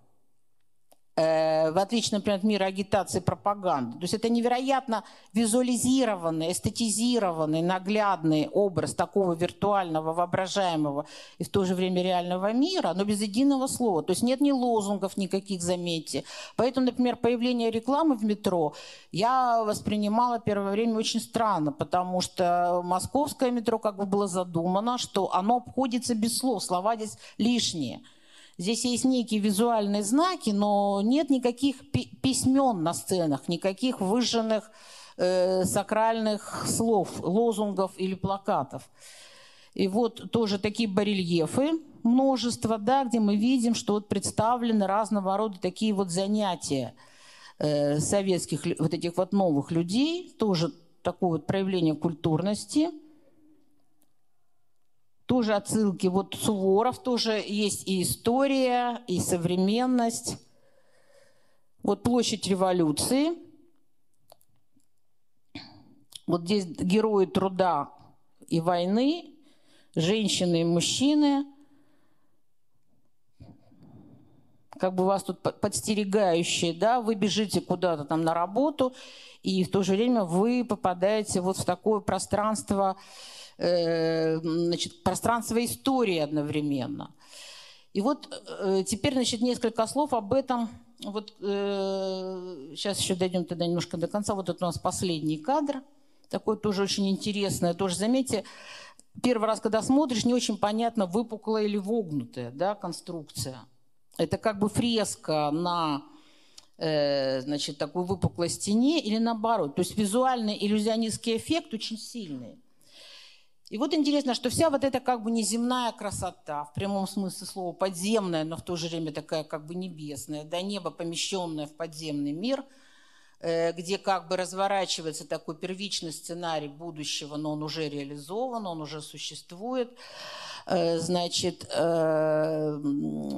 Speaker 2: в отличие, например, от мира агитации и пропаганды. То есть это невероятно визуализированный, эстетизированный, наглядный образ такого виртуального, воображаемого и в то же время реального мира, но без единого слова. То есть нет ни лозунгов никаких, заметьте. Поэтому, например, появление рекламы в метро я воспринимала первое время очень странно, потому что московское метро как бы было задумано, что оно обходится без слов, слова здесь лишние – Здесь есть некие визуальные знаки, но нет никаких письмен на сценах, никаких выжженных э, сакральных слов, лозунгов или плакатов. И вот тоже такие барельефы, множество, да, где мы видим, что вот представлены разного рода такие вот занятия э, советских вот этих вот новых людей, тоже такое вот проявление культурности – тоже отсылки. Вот Суворов тоже есть и история, и современность. Вот площадь революции. Вот здесь герои труда и войны, женщины и мужчины. Как бы вас тут подстерегающие, да, вы бежите куда-то там на работу, и в то же время вы попадаете вот в такое пространство, Э, значит, пространство истории одновременно. И вот э, теперь, значит, несколько слов об этом. Вот э, сейчас еще дойдем тогда немножко до конца. Вот это у нас последний кадр. Такой тоже очень интересный. Тоже заметьте, первый раз, когда смотришь, не очень понятно, выпуклая или вогнутая да, конструкция. Это как бы фреска на э, значит, такой выпуклой стене или наоборот. То есть визуальный иллюзионистский эффект очень сильный. И вот интересно, что вся вот эта как бы неземная красота, в прямом смысле слова подземная, но в то же время такая как бы небесная, до неба помещенная в подземный мир, э, где как бы разворачивается такой первичный сценарий будущего, но он уже реализован, он уже существует. Э, значит, э,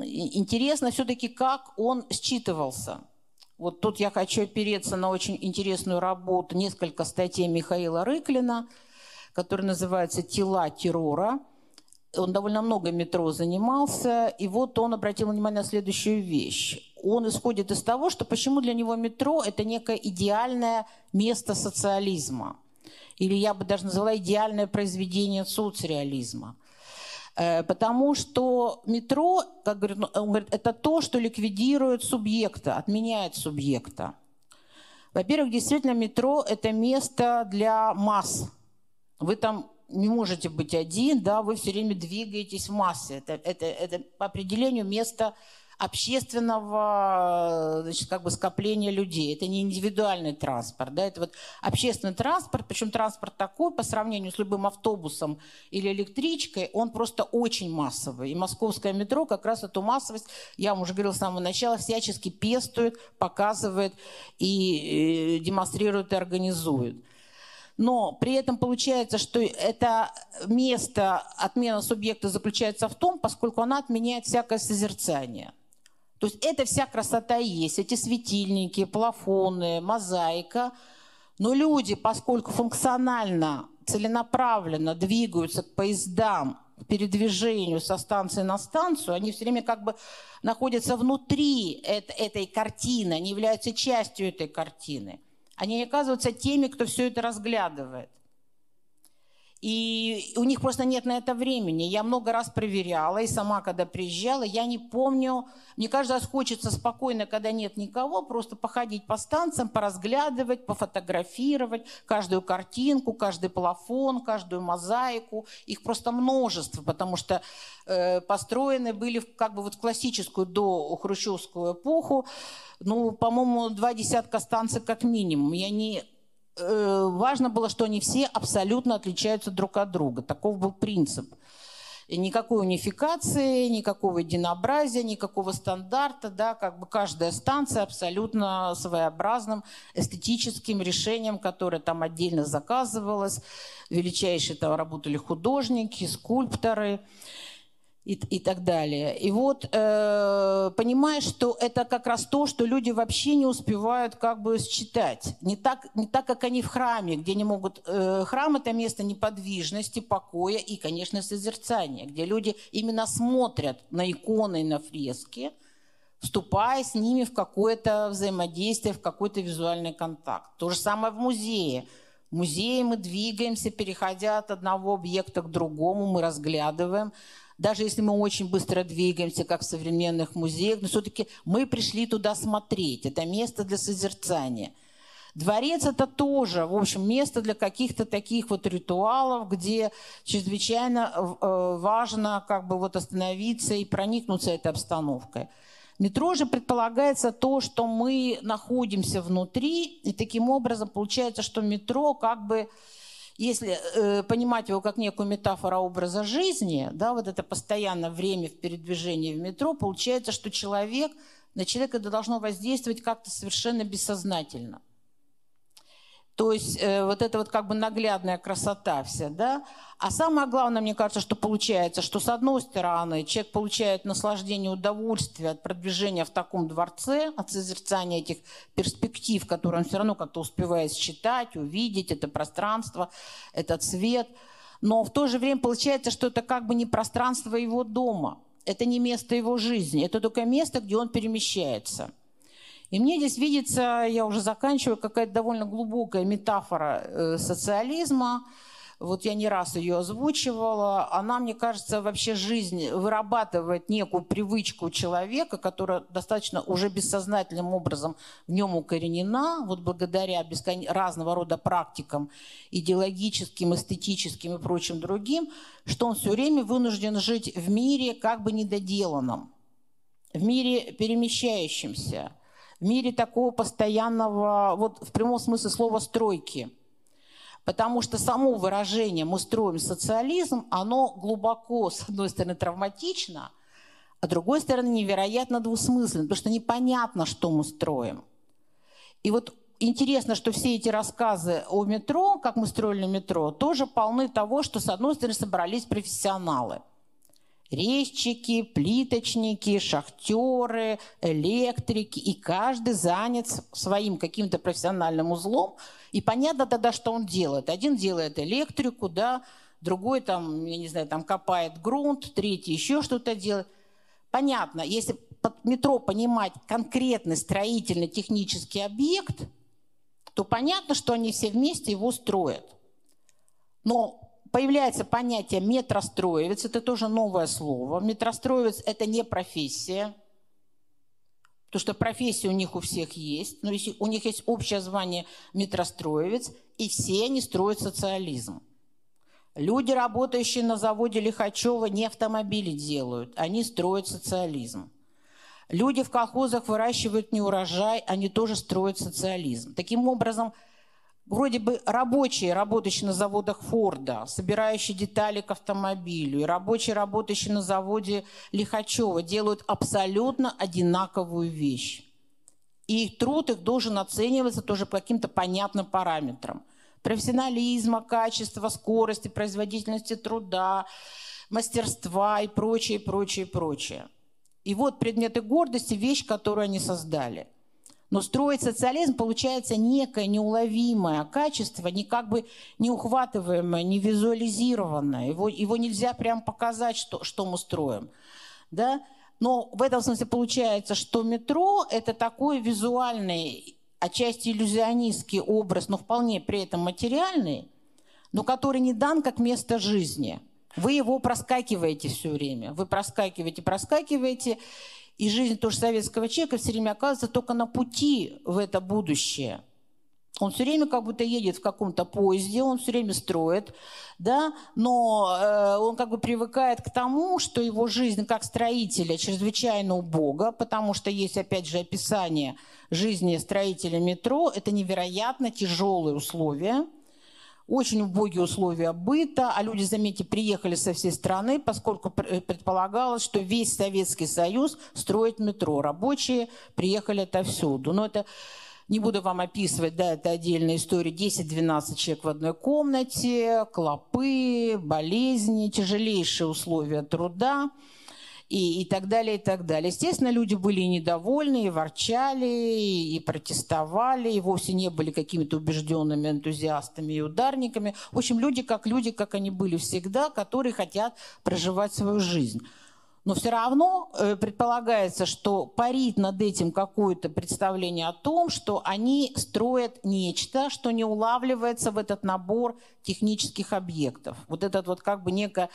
Speaker 2: интересно все-таки, как он считывался. Вот тут я хочу опереться на очень интересную работу, несколько статей Михаила Рыклина – который называется «Тела террора». Он довольно много метро занимался, и вот он обратил внимание на следующую вещь. Он исходит из того, что почему для него метро – это некое идеальное место социализма. Или я бы даже назвала идеальное произведение соцреализма. Э, потому что метро, как говорит, он говорит, это то, что ликвидирует субъекта, отменяет субъекта. Во-первых, действительно, метро – это место для масс, вы там не можете быть один, да, вы все время двигаетесь в массе. Это, это, это по определению место общественного значит, как бы скопления людей. Это не индивидуальный транспорт. Да? Это вот общественный транспорт, причем транспорт такой по сравнению с любым автобусом или электричкой, он просто очень массовый. И московское метро как раз эту массовость, я вам уже говорила с самого начала, всячески пестует, показывает и э, демонстрирует и организует но при этом получается, что это место отмена субъекта заключается в том, поскольку она отменяет всякое созерцание. То есть это вся красота есть, эти светильники, плафоны, мозаика. Но люди, поскольку функционально, целенаправленно двигаются к поездам, к передвижению со станции на станцию, они все время как бы находятся внутри этой картины, они являются частью этой картины. Они оказываются теми, кто все это разглядывает. И у них просто нет на это времени. Я много раз проверяла, и сама, когда приезжала, я не помню. Мне каждый раз хочется спокойно, когда нет никого, просто походить по станциям, поразглядывать, пофотографировать каждую картинку, каждый плафон, каждую мозаику. Их просто множество, потому что э, построены были как бы вот в классическую до хрущевскую эпоху ну, по-моему, два десятка станций как минимум. Они э, важно было, что они все абсолютно отличаются друг от друга. Таков был принцип. Никакой унификации, никакого единообразия, никакого стандарта, да, как бы каждая станция абсолютно своеобразным эстетическим решением, которое там отдельно заказывалось. Величайшие там работали художники, скульпторы. И, и так далее. И вот э, понимаешь, что это как раз то, что люди вообще не успевают как бы считать. Не так, не так как они в храме, где не могут... Э, храм – это место неподвижности, покоя и, конечно, созерцания, где люди именно смотрят на иконы и на фрески, вступая с ними в какое-то взаимодействие, в какой-то визуальный контакт. То же самое в музее. В музее мы двигаемся, переходя от одного объекта к другому, мы разглядываем – даже если мы очень быстро двигаемся, как в современных музеях, но все-таки мы пришли туда смотреть. Это место для созерцания. Дворец – это тоже, в общем, место для каких-то таких вот ритуалов, где чрезвычайно э, важно как бы вот остановиться и проникнуться этой обстановкой. Метро же предполагается то, что мы находимся внутри, и таким образом получается, что метро как бы если э, понимать его как некую метафору образа жизни, да, вот это постоянное время в передвижении в метро, получается, что человек, на человека это должно воздействовать как-то совершенно бессознательно. То есть э, вот это вот как бы наглядная красота вся, да. А самое главное, мне кажется, что получается, что с одной стороны человек получает наслаждение, удовольствие от продвижения в таком дворце, от созерцания этих перспектив, которые он все равно как-то успевает считать, увидеть, это пространство, этот цвет. Но в то же время получается, что это как бы не пространство его дома, это не место его жизни, это только место, где он перемещается – и мне здесь видится, я уже заканчиваю, какая-то довольно глубокая метафора э, социализма. Вот я не раз ее озвучивала. Она, мне кажется, вообще жизнь вырабатывает некую привычку человека, которая достаточно уже бессознательным образом в нем укоренена, вот благодаря бескон... разного рода практикам идеологическим, эстетическим и прочим другим, что он все время вынужден жить в мире как бы недоделанном, в мире перемещающемся – в мире такого постоянного, вот в прямом смысле слова «стройки». Потому что само выражение «мы строим социализм», оно глубоко, с одной стороны, травматично, а с другой стороны, невероятно двусмысленно, потому что непонятно, что мы строим. И вот интересно, что все эти рассказы о метро, как мы строили метро, тоже полны того, что, с одной стороны, собрались профессионалы – резчики, плиточники, шахтеры, электрики, и каждый занят своим каким-то профессиональным узлом. И понятно тогда, что он делает. Один делает электрику, да, другой там, я не знаю, там копает грунт, третий еще что-то делает. Понятно, если под метро понимать конкретный строительный технический объект, то понятно, что они все вместе его строят. Но появляется понятие метростроевец, это тоже новое слово. Метростроевец – это не профессия, потому что профессия у них у всех есть, но у них есть общее звание метростроевец, и все они строят социализм. Люди, работающие на заводе Лихачева, не автомобили делают, они строят социализм. Люди в колхозах выращивают неурожай, они тоже строят социализм. Таким образом, вроде бы рабочие, работающие на заводах Форда, собирающие детали к автомобилю, и рабочие, работающие на заводе Лихачева, делают абсолютно одинаковую вещь. И их труд их должен оцениваться тоже по каким-то понятным параметрам. Профессионализма, качества, скорости, производительности труда, мастерства и прочее, прочее, прочее. И вот предметы гордости – вещь, которую они создали – но строить социализм получается некое неуловимое качество, не как бы неухватываемое, не визуализированное. Его, его нельзя прям показать, что, что мы строим. Да? Но в этом смысле получается, что метро – это такой визуальный, отчасти иллюзионистский образ, но вполне при этом материальный, но который не дан как место жизни. Вы его проскакиваете все время. Вы проскакиваете, проскакиваете, и жизнь тоже советского человека все время оказывается только на пути в это будущее. Он все время как будто едет в каком-то поезде, он все время строит, да, но э, он как бы привыкает к тому, что его жизнь как строителя чрезвычайно убога, потому что есть опять же описание жизни строителя метро, это невероятно тяжелые условия, очень убогие условия быта, а люди, заметьте, приехали со всей страны, поскольку э, предполагалось, что весь Советский Союз строит метро. Рабочие приехали отовсюду. Но это Не буду вам описывать, да, это отдельная история. 10-12 человек в одной комнате, клопы, болезни, тяжелейшие условия труда и, и так далее, и так далее. Естественно, люди были и недовольны, и ворчали, и, и протестовали, и вовсе не были какими-то убежденными энтузиастами и ударниками. В общем, люди как люди, как они были всегда, которые хотят проживать свою жизнь. Но все равно э, предполагается, что парит над этим какое-то представление о том, что они строят нечто, что не улавливается в этот набор технических объектов. Вот этот вот как бы неко...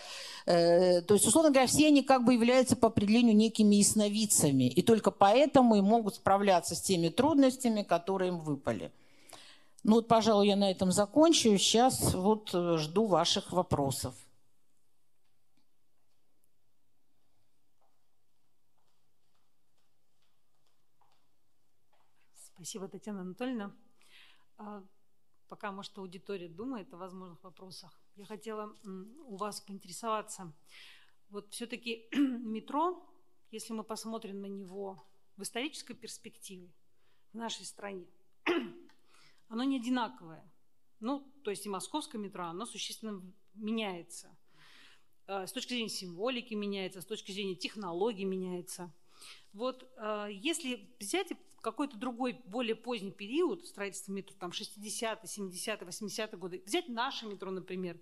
Speaker 2: Э, то есть, условно говоря, все они как бы являются по определению некими ясновидцами. И только поэтому и могут справляться с теми трудностями, которые им выпали. Ну вот, пожалуй, я на этом закончу. Сейчас вот э, жду ваших вопросов.
Speaker 1: Спасибо, Татьяна Анатольевна. А, пока, может, аудитория думает о возможных вопросах, я хотела у вас поинтересоваться. Вот все-таки метро, если мы посмотрим на него в исторической перспективе в нашей стране, оно не одинаковое. Ну, то есть и московское метро, оно существенно меняется. А, с точки зрения символики меняется, с точки зрения технологий меняется. Вот а, если взять какой-то другой, более поздний период строительства метро, там 60-е, 70-е, 80-е годы, взять наше метро, например,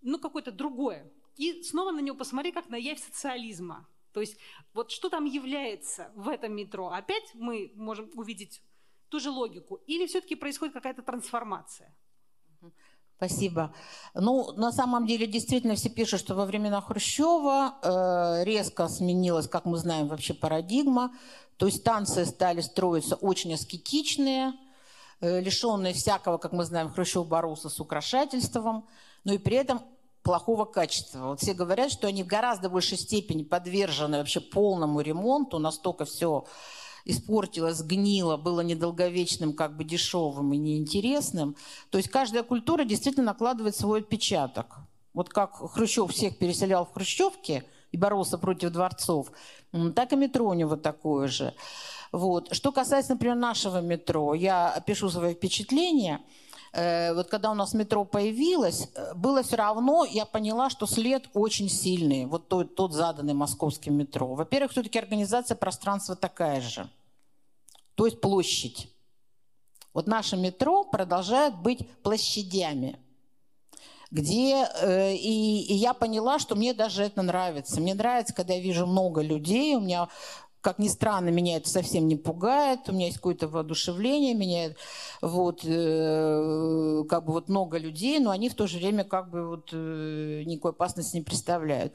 Speaker 1: ну какое-то другое, и снова на него посмотреть как на явь социализма. То есть вот что там является в этом метро? Опять мы можем увидеть ту же логику? Или все-таки происходит какая-то трансформация?
Speaker 2: Спасибо. Ну, на самом деле, действительно, все пишут, что во времена Хрущева э, резко сменилась, как мы знаем, вообще парадигма. То есть станции стали строиться очень аскетичные, э, лишенные всякого, как мы знаем, Хрущев боролся с украшательством, но и при этом плохого качества. Вот все говорят, что они в гораздо большей степени подвержены вообще полному ремонту, настолько все испортилось, гнило, было недолговечным, как бы дешевым и неинтересным. То есть каждая культура действительно накладывает свой отпечаток. Вот как Хрущев всех переселял в Хрущевке и боролся против дворцов, так и метро у него такое же. Вот. Что касается, например, нашего метро, я опишу свои впечатления. Э, вот когда у нас метро появилось, э, было все равно, я поняла, что след очень сильный, вот тот, тот заданный московским метро. Во-первых, все-таки организация пространства такая же, то есть площадь. Вот наше метро продолжает быть площадями где э, и, и я поняла, что мне даже это нравится. Мне нравится, когда я вижу много людей, у меня как ни странно, меня это совсем не пугает, у меня есть какое-то воодушевление, меня вот, э, как бы вот много людей, но они в то же время как бы вот э, никакой опасности не представляют.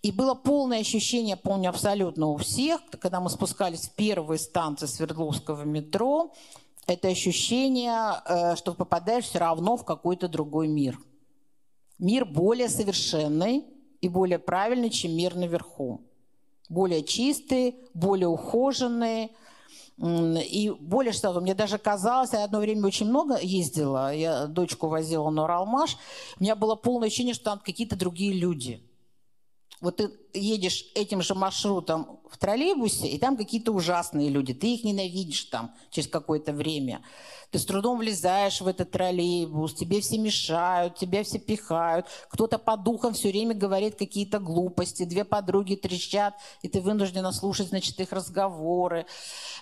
Speaker 2: И было полное ощущение, помню, абсолютно у всех, когда мы спускались в первые станции Свердловского метро, это ощущение, э, что попадаешь все равно в какой-то другой мир. Мир более совершенный и более правильный, чем мир наверху более чистые, более ухоженные. И более что, мне даже казалось, я одно время очень много ездила, я дочку возила на Уралмаш, у меня было полное ощущение, что там какие-то другие люди. Вот ты едешь этим же маршрутом в троллейбусе, и там какие-то ужасные люди, ты их ненавидишь там через какое-то время. Ты с трудом влезаешь в этот троллейбус, тебе все мешают, тебя все пихают. Кто-то по духам все время говорит какие-то глупости, две подруги трещат, и ты вынуждена слушать, значит, их разговоры.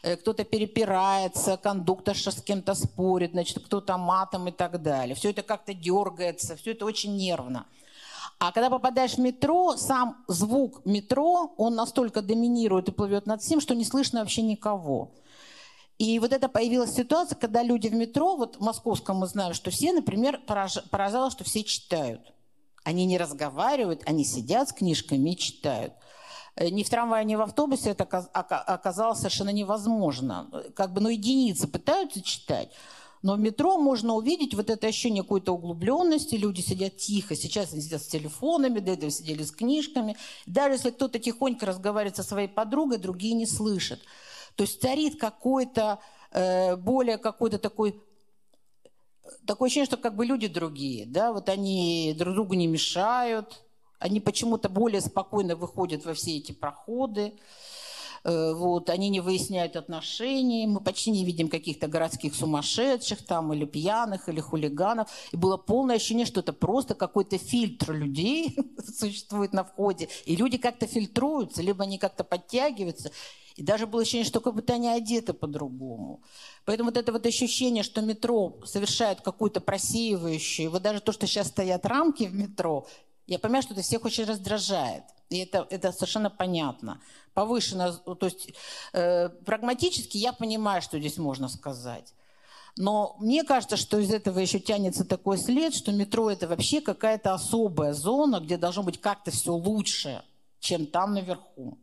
Speaker 2: Э, кто-то перепирается, кондукторша с кем-то спорит, значит, кто-то матом и так далее. Все это как-то дергается, все это очень нервно. А когда попадаешь в метро, сам звук метро, он настолько доминирует и плывет над всем, что не слышно вообще никого. И вот это появилась ситуация, когда люди в метро, вот в московском мы знаем, что все, например, поражало, что все читают. Они не разговаривают, они сидят с книжками и читают. Э, ни в трамвае, ни в автобусе это оказалось совершенно невозможно. Как бы, ну, единицы пытаются читать, но в метро можно увидеть вот это ощущение какой-то углубленности. Люди сидят тихо. Сейчас они сидят с телефонами, до этого сидели с книжками. Даже если кто-то тихонько разговаривает со своей подругой, другие не слышат. То есть царит какой-то э, более какой-то такой такое ощущение, что как бы люди другие, да, вот они друг другу не мешают, они почему-то более спокойно выходят во все эти проходы. Э, вот, они не выясняют отношений, мы почти не видим каких-то городских сумасшедших там, или пьяных, или хулиганов. И было полное ощущение, что это просто какой-то фильтр людей существует на входе, и люди как-то фильтруются, либо они как-то подтягиваются. И даже было ощущение, что как будто они одеты по-другому. Поэтому вот это вот ощущение, что метро совершает какую-то просеивающую, вот даже то, что сейчас стоят рамки в метро, я понимаю, что это всех очень раздражает. И это, это совершенно понятно. Повышено, то есть э, прагматически я понимаю, что здесь можно сказать. Но мне кажется, что из этого еще тянется такой след, что метро это вообще какая-то особая зона, где должно быть как-то все лучше, чем там наверху.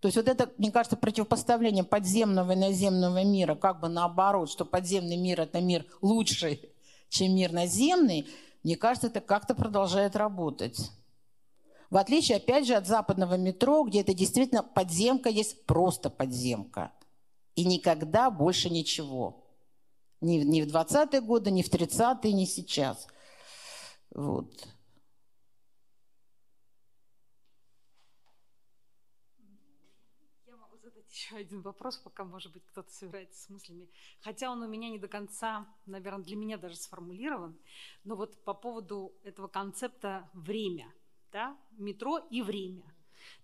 Speaker 2: То есть вот это, мне кажется, противопоставление подземного и наземного мира, как бы наоборот, что подземный мир – это мир лучший, чем мир наземный, мне кажется, это как-то продолжает работать. В отличие, опять же, от западного метро, где это действительно подземка есть просто подземка. И никогда больше ничего. Ни, ни в 20-е годы, ни в 30-е, ни сейчас. Вот.
Speaker 1: Я могу задать еще один вопрос, пока, может быть, кто-то собирается с мыслями. Хотя он у меня не до конца, наверное, для меня даже сформулирован. Но вот по поводу этого концепта «время» да, метро и время.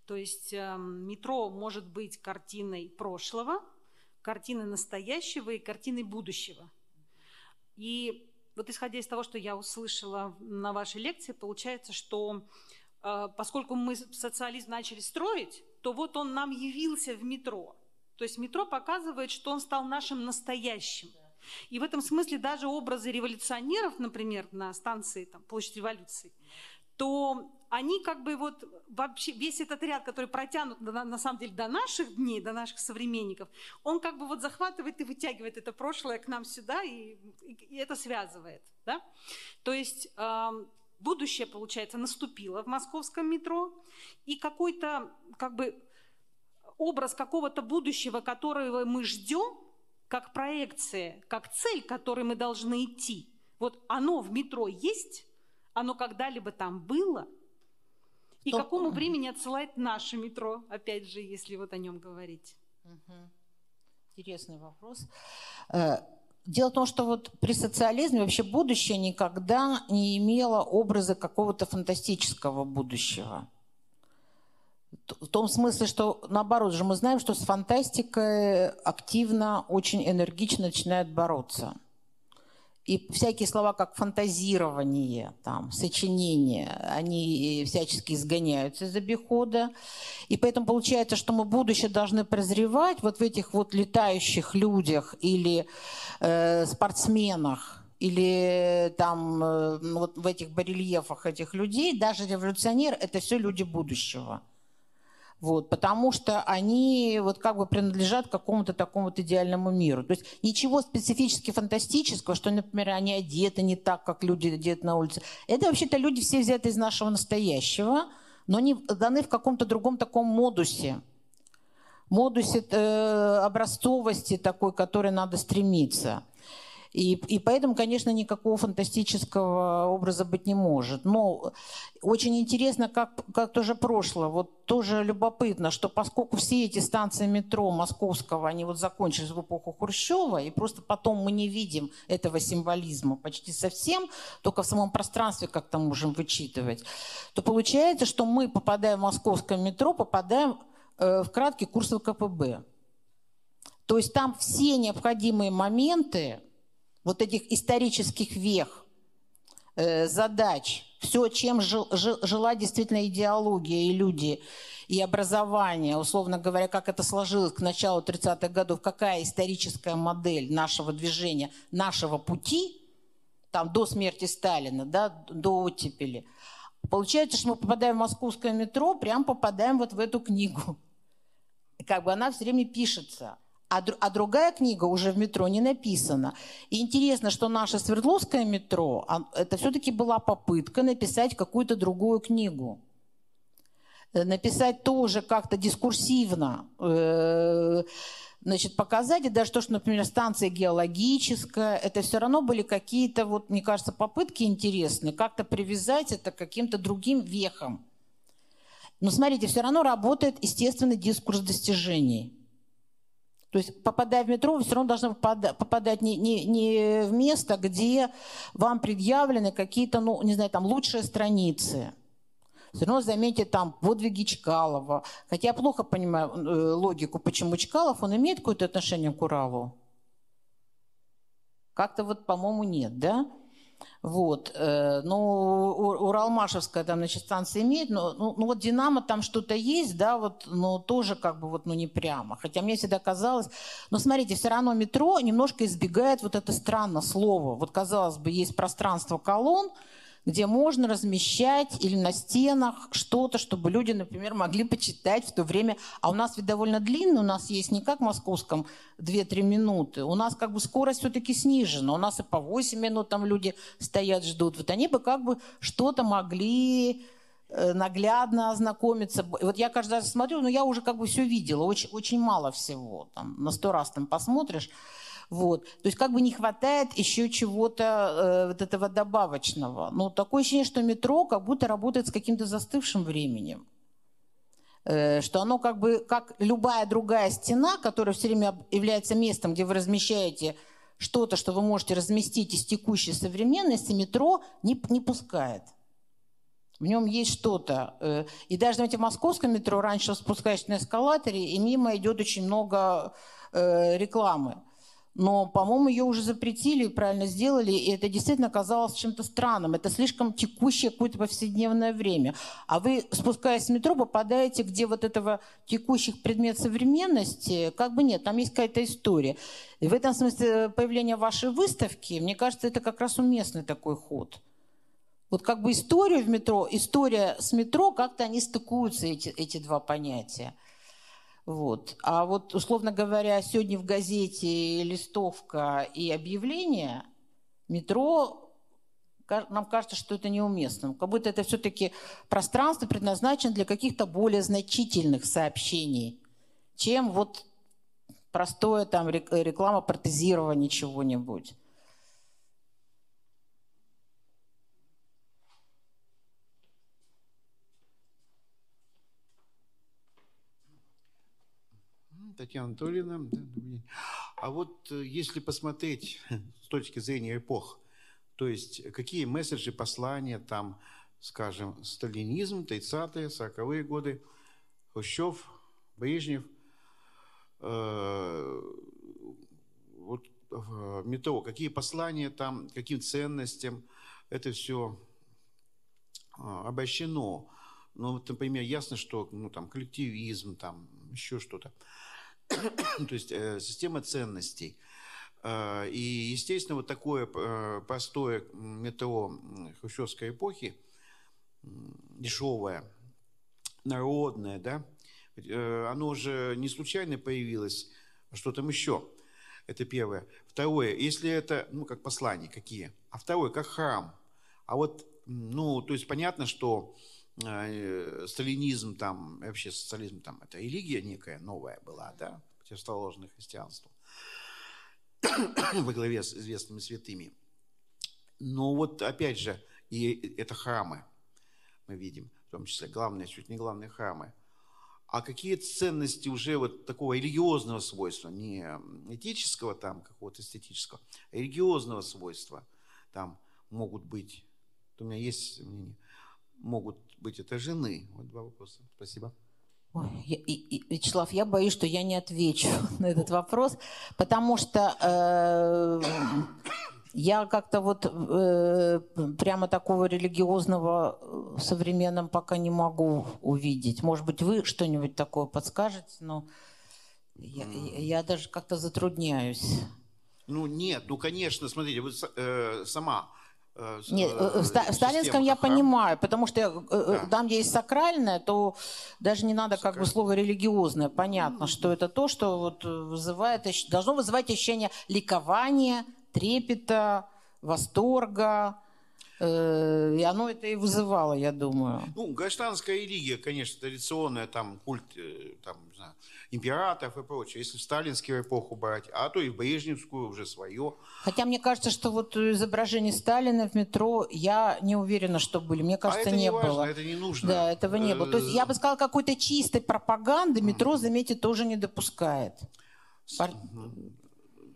Speaker 1: То есть э, метро может быть картиной прошлого, картиной настоящего и картиной будущего. И вот исходя из того, что я услышала на вашей лекции, получается, что э, поскольку мы социализм начали строить, то вот он нам явился в метро. То есть метро показывает, что он стал нашим настоящим. И в этом смысле даже образы революционеров, например, на станции там, Площадь революции, то они как бы вот вообще весь этот ряд, который протянут на, на самом деле до наших дней, до наших современников, он как бы вот захватывает и вытягивает это прошлое к нам сюда и, и, и это связывает, да? То есть э, будущее, получается, наступило в московском метро и какой-то как бы образ какого-то будущего, которого мы ждем, как проекция, как цель, к которой мы должны идти. Вот оно в метро есть, оно когда-либо там было – и к какому времени отсылает наше метро, опять же, если вот о нем говорить?
Speaker 2: Интересный вопрос. Дело в том, что вот при социализме вообще будущее никогда не имело образа какого-то фантастического будущего. В том смысле, что наоборот же мы знаем, что с фантастикой активно, очень энергично начинают бороться. И всякие слова, как фантазирование, там, сочинение, они всячески изгоняются из обихода. И поэтому получается, что мы будущее должны прозревать вот в этих вот летающих людях или э, спортсменах, или там э, вот в этих барельефах этих людей, даже революционер – это все люди будущего – вот, потому что они вот как бы принадлежат какому-то такому вот идеальному миру. То есть ничего специфически фантастического, что, например, они одеты не так, как люди одеты на улице. Это вообще-то люди все взяты из нашего настоящего, но они даны в каком-то другом таком модусе. Модусе э, образцовости такой, который надо стремиться. И, и поэтому, конечно, никакого фантастического образа быть не может. Но очень интересно, как, как тоже прошло. Вот тоже любопытно, что поскольку все эти станции метро московского, они вот закончились в эпоху Хрущева, и просто потом мы не видим этого символизма почти совсем, только в самом пространстве как-то можем вычитывать, то получается, что мы, попадаем в московское метро, попадаем э, в краткий курс ВКПБ. То есть там все необходимые моменты, вот этих исторических вех, э, задач, все, чем жил, жил, жила действительно идеология и люди, и образование, условно говоря, как это сложилось к началу 30-х годов, какая историческая модель нашего движения, нашего пути, там до смерти Сталина, да, до оттепели. Получается, что мы попадаем в московское метро, прям попадаем вот в эту книгу. Как бы она все время пишется а, а другая книга уже в метро не написана. И интересно, что наше Свердловское метро, это все-таки была попытка написать какую-то другую книгу. Э, написать тоже как-то дискурсивно, э, значит, показать, и даже то, что, например, станция геологическая, это все равно были какие-то, вот, мне кажется, попытки интересные, как-то привязать это к каким-то другим вехам. Но смотрите, все равно работает естественный дискурс достижений. То есть, попадая в метро, вы все равно должны попадать не, не, не в место, где вам предъявлены какие-то, ну, не знаю, там, лучшие страницы. Все равно заметьте там подвиги Чкалова. Хотя я плохо понимаю э, логику, почему Чкалов, он имеет какое-то отношение к Уралу? Как-то вот, по-моему, нет, да? Вот. Э, ну, Уралмашевская там, значит, станция имеет, но ну, ну вот Динамо там что-то есть, да, вот, но тоже как бы вот, ну не прямо. Хотя мне всегда казалось, но смотрите, все равно метро немножко избегает вот это странно слово. Вот казалось бы, есть пространство колонн, где можно размещать или на стенах что-то, чтобы люди, например, могли почитать в то время. А у нас ведь довольно длинный, у нас есть не как в московском 2-3 минуты, у нас как бы скорость все-таки снижена, у нас и по 8 минут там люди стоят, ждут. Вот они бы как бы что-то могли э, наглядно ознакомиться. Вот я каждый раз смотрю, но я уже как бы все видела, очень, очень мало всего. Там, на сто раз там посмотришь. Вот. То есть как бы не хватает еще чего-то э, вот этого добавочного. Но такое ощущение, что метро как будто работает с каким-то застывшим временем. Э, что оно как бы, как любая другая стена, которая все время является местом, где вы размещаете что-то, что вы можете разместить из текущей современности, метро не, не пускает. В нем есть что-то. Э, и даже, знаете, в московском метро раньше спускаешься на эскалаторе, и мимо идет очень много э, рекламы но, по-моему, ее уже запретили, правильно сделали, и это действительно казалось чем-то странным. Это слишком текущее какое-то повседневное время. А вы, спускаясь с метро, попадаете, где вот этого текущих предмет современности, как бы нет, там есть какая-то история. И в этом смысле появление вашей выставки, мне кажется, это как раз уместный такой ход. Вот как бы история в метро, история с метро, как-то они стыкуются, эти, эти два понятия. Вот. А вот, условно говоря, сегодня в газете листовка и объявление, метро, нам кажется, что это неуместно. Как будто это все-таки пространство предназначено для каких-то более значительных сообщений, чем вот простое там реклама протезирования чего-нибудь.
Speaker 3: Татьяна Анатольевна. А вот э, если посмотреть с точки зрения эпох, то есть какие месседжи, послания там, скажем, сталинизм, 30-е, 40-е годы, Хрущев, Брежнев, э, вот в метро, какие послания там, каким ценностям, это все э, обращено. Ну, например, ясно, что ну, там, коллективизм, там, еще что-то. то есть э, система ценностей. Э, и, естественно, вот такое э, простое метро хрущевской эпохи, дешевое, народное, да, оно уже не случайно появилось, а что там еще. Это первое. Второе, если это, ну, как послание, какие? А второе, как храм. А вот, ну, то есть понятно, что Э, сталинизм там, вообще социализм там, это религия некая новая была, да, противоположная христианству, во главе с известными святыми. Но вот опять же, и это храмы, мы видим, в том числе главные, чуть не главные храмы. А какие ценности уже вот такого религиозного свойства, не этического там, какого-то эстетического, а религиозного свойства там могут быть? у меня есть мнение могут быть это жены? Вот два вопроса. Спасибо.
Speaker 2: Ой, я, и, и, Вячеслав, я боюсь, что я не отвечу на этот вопрос, потому что э, я как-то вот э, прямо такого религиозного в современном пока не могу увидеть. Может быть, вы что-нибудь такое подскажете, но я, я даже как-то затрудняюсь.
Speaker 3: Ну нет, ну конечно, смотрите, вы э, сама
Speaker 2: Э, Нет, э, в, в сталинском я понимаю, потому что э, да. там, где есть сакральное, то даже не надо как бы слово религиозное. Понятно, что это то, что вот вызывает, должно вызывать ощущение ликования, трепета, восторга. Э, и оно это и вызывало, я думаю.
Speaker 3: Ну, гражданская религия, конечно, традиционная, там культ э, там, не знаю, императоров и прочее. Если в сталинскую эпоху брать, а то и в брежневскую уже свое.
Speaker 2: Хотя мне кажется, что вот изображение Сталина в метро, я не уверена, что были. Мне кажется,
Speaker 3: а это
Speaker 2: не,
Speaker 3: не
Speaker 2: было.
Speaker 3: важно, это не нужно.
Speaker 2: Да, этого не было. То есть я бы сказала, какой-то чистой пропаганды метро, заметьте, тоже не допускает. Пар...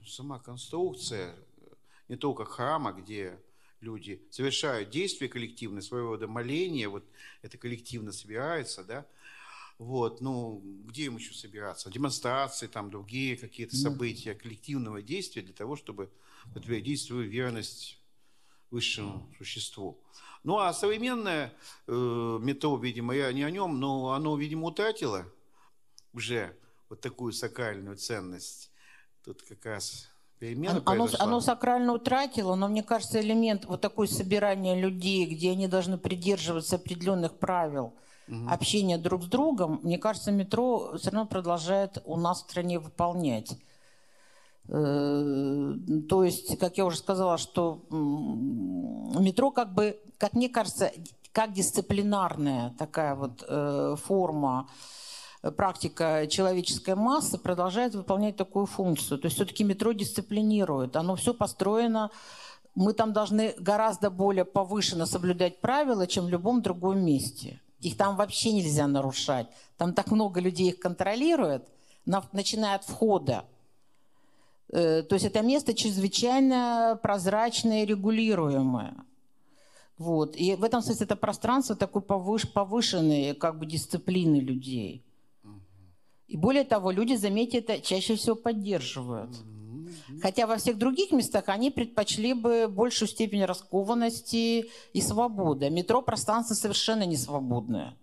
Speaker 3: Сама конструкция, не только храма, где люди совершают действия коллективные, своего рода моления, вот это коллективно собирается, да, вот, ну, где им еще собираться? Демонстрации, там, другие какие-то события коллективного действия для того, чтобы подтвердить свою верность высшему существу. Ну, а современное э, метро, видимо, я не о нем, но оно, видимо, утратило уже вот такую сакральную ценность. Тут как раз перемена
Speaker 2: оно, оно сакрально утратило, но мне кажется, элемент вот такой собирания людей, где они должны придерживаться определенных правил угу. общения друг с другом, мне кажется, метро все равно продолжает у нас в стране выполнять. Э, то есть, как я уже сказала, что метро как бы, как мне кажется, как дисциплинарная такая вот э, форма практика человеческой массы продолжает выполнять такую функцию. То есть все-таки метро дисциплинирует. Оно все построено мы там должны гораздо более повышенно соблюдать правила, чем в любом другом месте. Их там вообще нельзя нарушать. Там так много людей их контролирует, начиная от входа. Э, то есть это место чрезвычайно прозрачное и регулируемое. Вот. И в этом смысле это пространство такой повыш, повышенной как бы, дисциплины людей. И более того, люди, заметьте, это чаще всего поддерживают. Хотя во всех других местах они предпочли бы большую степень раскованности и свободы. Метро пространство совершенно не свободное.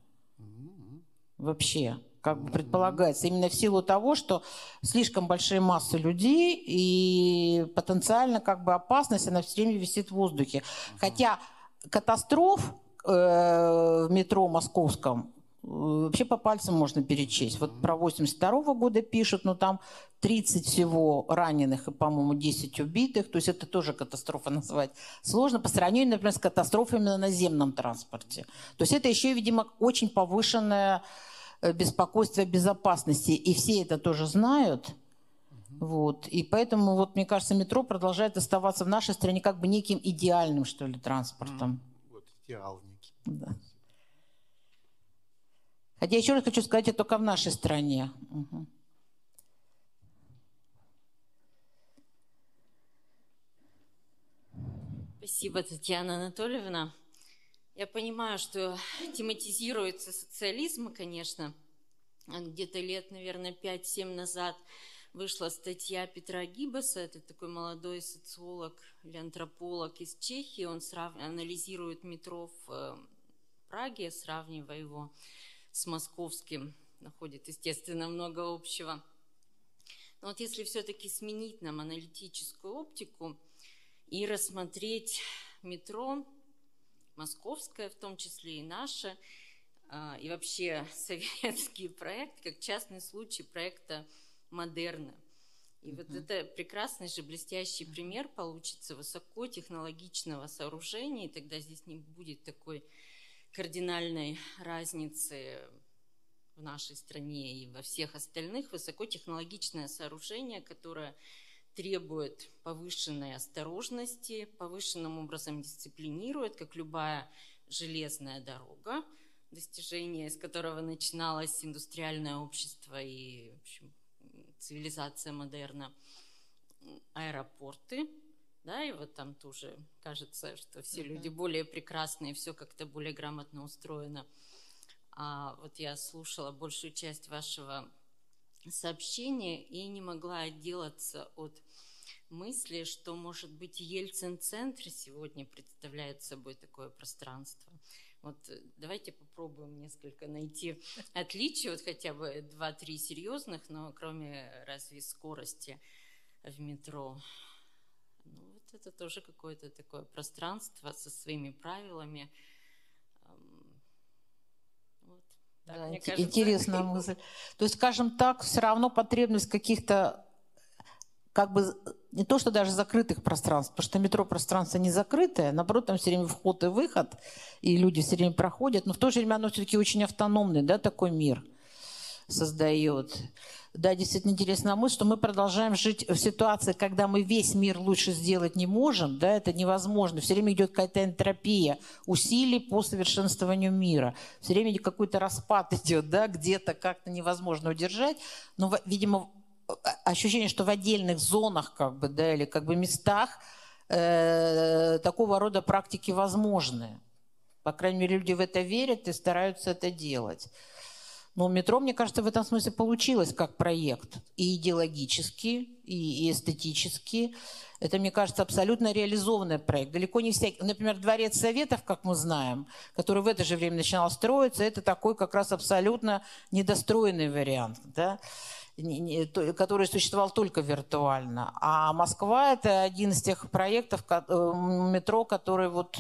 Speaker 2: Вообще как бы предполагается, именно в силу того, что слишком большие массы людей и потенциально как бы опасность, она все время висит в воздухе. Хотя катастроф э, в метро московском вообще по пальцам можно перечесть. Вот про 82 года пишут, но там 30 всего раненых и, по-моему, 10 убитых. То есть это тоже катастрофа назвать сложно по сравнению, например, с катастрофами на наземном транспорте. То есть это еще, видимо, очень повышенное э, беспокойство безопасности. И все это тоже знают. Вот. И поэтому, вот, мне кажется, метро продолжает оставаться в нашей стране как бы неким идеальным, что ли, транспортом.
Speaker 3: Вот, идеал некий.
Speaker 2: Да. Хотя еще раз хочу сказать, это только в нашей стране. Угу.
Speaker 4: Спасибо, Татьяна Анатольевна. Я понимаю, что тематизируется социализм, конечно. Где-то лет, наверное, 5-7 назад вышла статья Петра Гиббеса, это такой молодой социолог или антрополог из Чехии. Он срав... анализирует метро в э, Праге, сравнивая его с московским находит, естественно, много общего. Но вот если все-таки сменить нам аналитическую оптику и рассмотреть метро, московское в том числе и наше, а, и вообще советский проект, как частный случай проекта «Модерна». И вот это прекрасный же блестящий пример получится высокотехнологичного сооружения, и тогда здесь не будет такой кардинальной разницы в нашей стране и во всех остальных высокотехнологичное сооружение, которое требует повышенной осторожности, повышенным образом дисциплинирует, как любая железная дорога, достижение из которого начиналось индустриальное общество и в общем, цивилизация модерна, аэропорты, да, и вот там тоже кажется, что все uh-huh. люди более прекрасные, все как-то более грамотно устроено. А вот я слушала большую часть вашего сообщения и не могла отделаться от мысли, что, может быть, Ельцин-центр сегодня представляет собой такое пространство. Вот э, давайте попробуем несколько найти отличий, вот хотя бы два-три серьезных, но кроме разве скорости в метро это тоже какое-то такое пространство со своими правилами.
Speaker 2: Вот. Так, да, кажется... Интересная мысль. То есть, скажем так, все равно потребность каких-то как бы не то, что даже закрытых пространств, потому что метро пространство не закрытое, наоборот, там все время вход и выход, и люди все время проходят, но в то же время оно все-таки очень автономный, да, такой мир создает. Да, действительно интересная мысль, что мы продолжаем жить в ситуации, когда мы весь мир лучше сделать не можем, да, это невозможно. Все время идет какая-то энтропия усилий по совершенствованию мира. Все время какой-то распад идет, да, где-то как-то невозможно удержать. Но, видимо, ощущение, что в отдельных зонах, как бы, да, или как бы местах э, такого рода практики возможны. По крайней мере, люди в это верят и стараются это делать. Но метро, мне кажется, в этом смысле получилось как проект и идеологически, и, и эстетически. Это, мне кажется, абсолютно реализованный проект. Далеко не всякий. Например, Дворец Советов, как мы знаем, который в это же время начинал строиться, это такой как раз абсолютно недостроенный вариант. Да? Который существовал только виртуально. А Москва – это один из тех проектов э, метро, который вот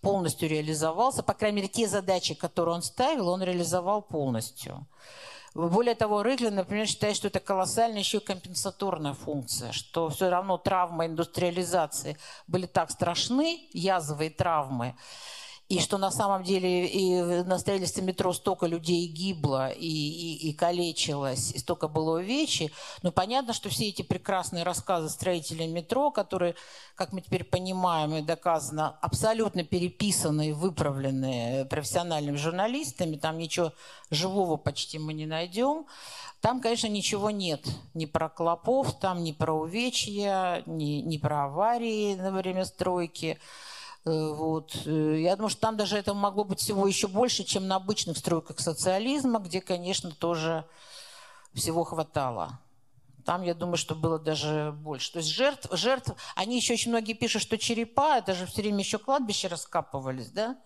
Speaker 2: полностью реализовался. По крайней мере, те задачи, которые он ставил, он реализовал полностью. Более того, Рыклин, например, считает, что это колоссальная еще и компенсаторная функция, что все равно травмы индустриализации были так страшны, язвые травмы, и что на самом деле и на строительстве метро столько людей гибло и, и, и калечилось, и столько было увечий. Но понятно, что все эти прекрасные рассказы строителей метро, которые, как мы теперь понимаем и доказано, абсолютно переписаны и выправлены профессиональными журналистами, там ничего живого почти мы не найдем. Там, конечно, ничего нет. Ни про клопов, там ни про увечья, ни, ни про аварии на время стройки. Э, вот. Э, я думаю, что там даже этого могло быть всего еще больше, чем на обычных стройках социализма, где, конечно, тоже всего хватало. Там, я думаю, что было даже больше. То есть жертв, жертв, они еще очень многие пишут, что черепа, это же все время еще кладбища раскапывались, да?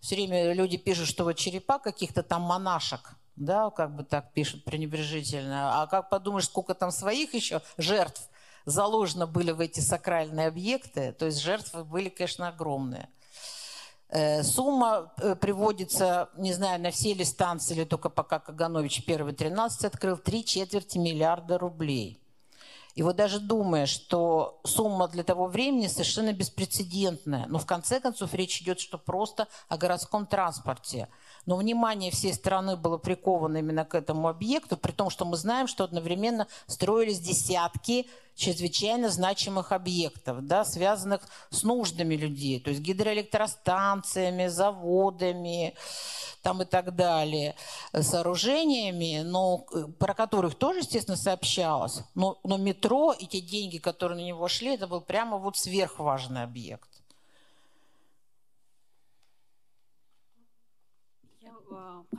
Speaker 2: Все время люди пишут, что вот черепа каких-то там монашек, да, как бы так пишут пренебрежительно. А как подумаешь, сколько там своих еще жертв – заложено были в эти сакральные объекты, то есть жертвы были, конечно, огромные. Э, сумма э, приводится, не знаю, на все ли станции, или только пока Каганович первый 13 открыл, три четверти миллиарда рублей. И вот даже думая, что сумма для того времени совершенно беспрецедентная, но в конце концов речь идет что просто о городском транспорте – но внимание всей страны было приковано именно к этому объекту, при том, что мы знаем, что одновременно строились десятки чрезвычайно значимых объектов, да, связанных с нуждами людей, то есть гидроэлектростанциями, заводами там и так далее, сооружениями, но, э, про которых тоже, естественно, сообщалось. Но, но метро и те деньги, которые на него шли, это был прямо вот сверхважный объект.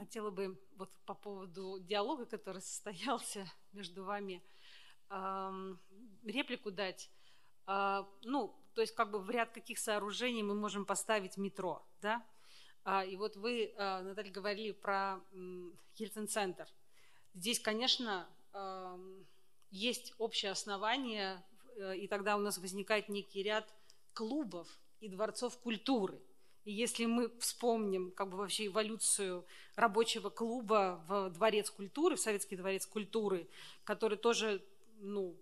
Speaker 1: Хотела бы вот по поводу диалога, который состоялся между вами, реплику дать. А, ну, то есть как бы в ряд каких сооружений мы можем поставить метро, да? А, и вот вы, а, Наталья, говорили про Ельцин-центр. Здесь, конечно, есть общее основание, э, и тогда у нас возникает некий ряд клубов и дворцов культуры – и если мы вспомним как бы вообще эволюцию рабочего клуба в Дворец культуры, в Советский дворец культуры, который тоже ну,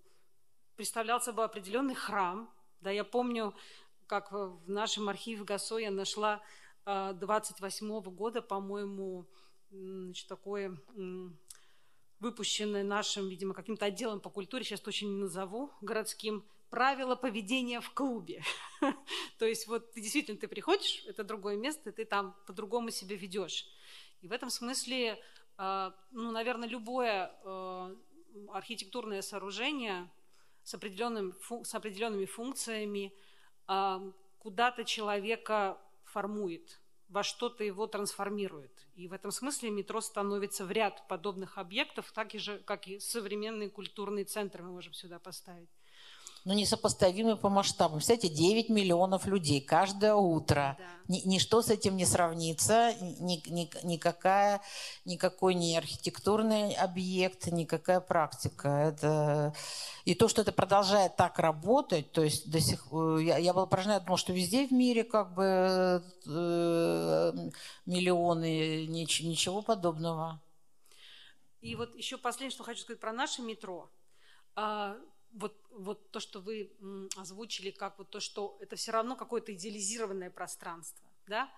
Speaker 1: представлял собой определенный храм. Да, я помню, как в нашем архиве ГАСО я нашла 28 -го года, по-моему, такое выпущенное нашим, видимо, каким-то отделом по культуре, сейчас точно не назову, городским, правила поведения в клубе. То есть вот ты действительно ты приходишь, это другое место, ты там по-другому себя ведешь. И в этом смысле, а, ну, наверное, любое а, архитектурное сооружение с, определенным, с определенными функциями а, куда-то человека формует, во что-то его трансформирует. И в этом смысле метро становится в ряд подобных объектов, так же, как и современные культурные центры мы можем сюда поставить
Speaker 2: ну, несопоставимы по масштабам. Представляете, 9 миллионов людей каждое утро. Да. Ни, ничто с этим не сравнится, ни, ни, никакая, никакой не архитектурный объект, никакая практика. Это... И то, что это продолжает так работать, то есть до сих я, я была поражена, я думала, что везде в мире как бы э, миллионы, ничего, ничего подобного.
Speaker 1: И вот еще последнее, что хочу сказать про наше метро. Вот, вот то, что вы озвучили, как вот то, что это все равно какое-то идеализированное пространство. Да?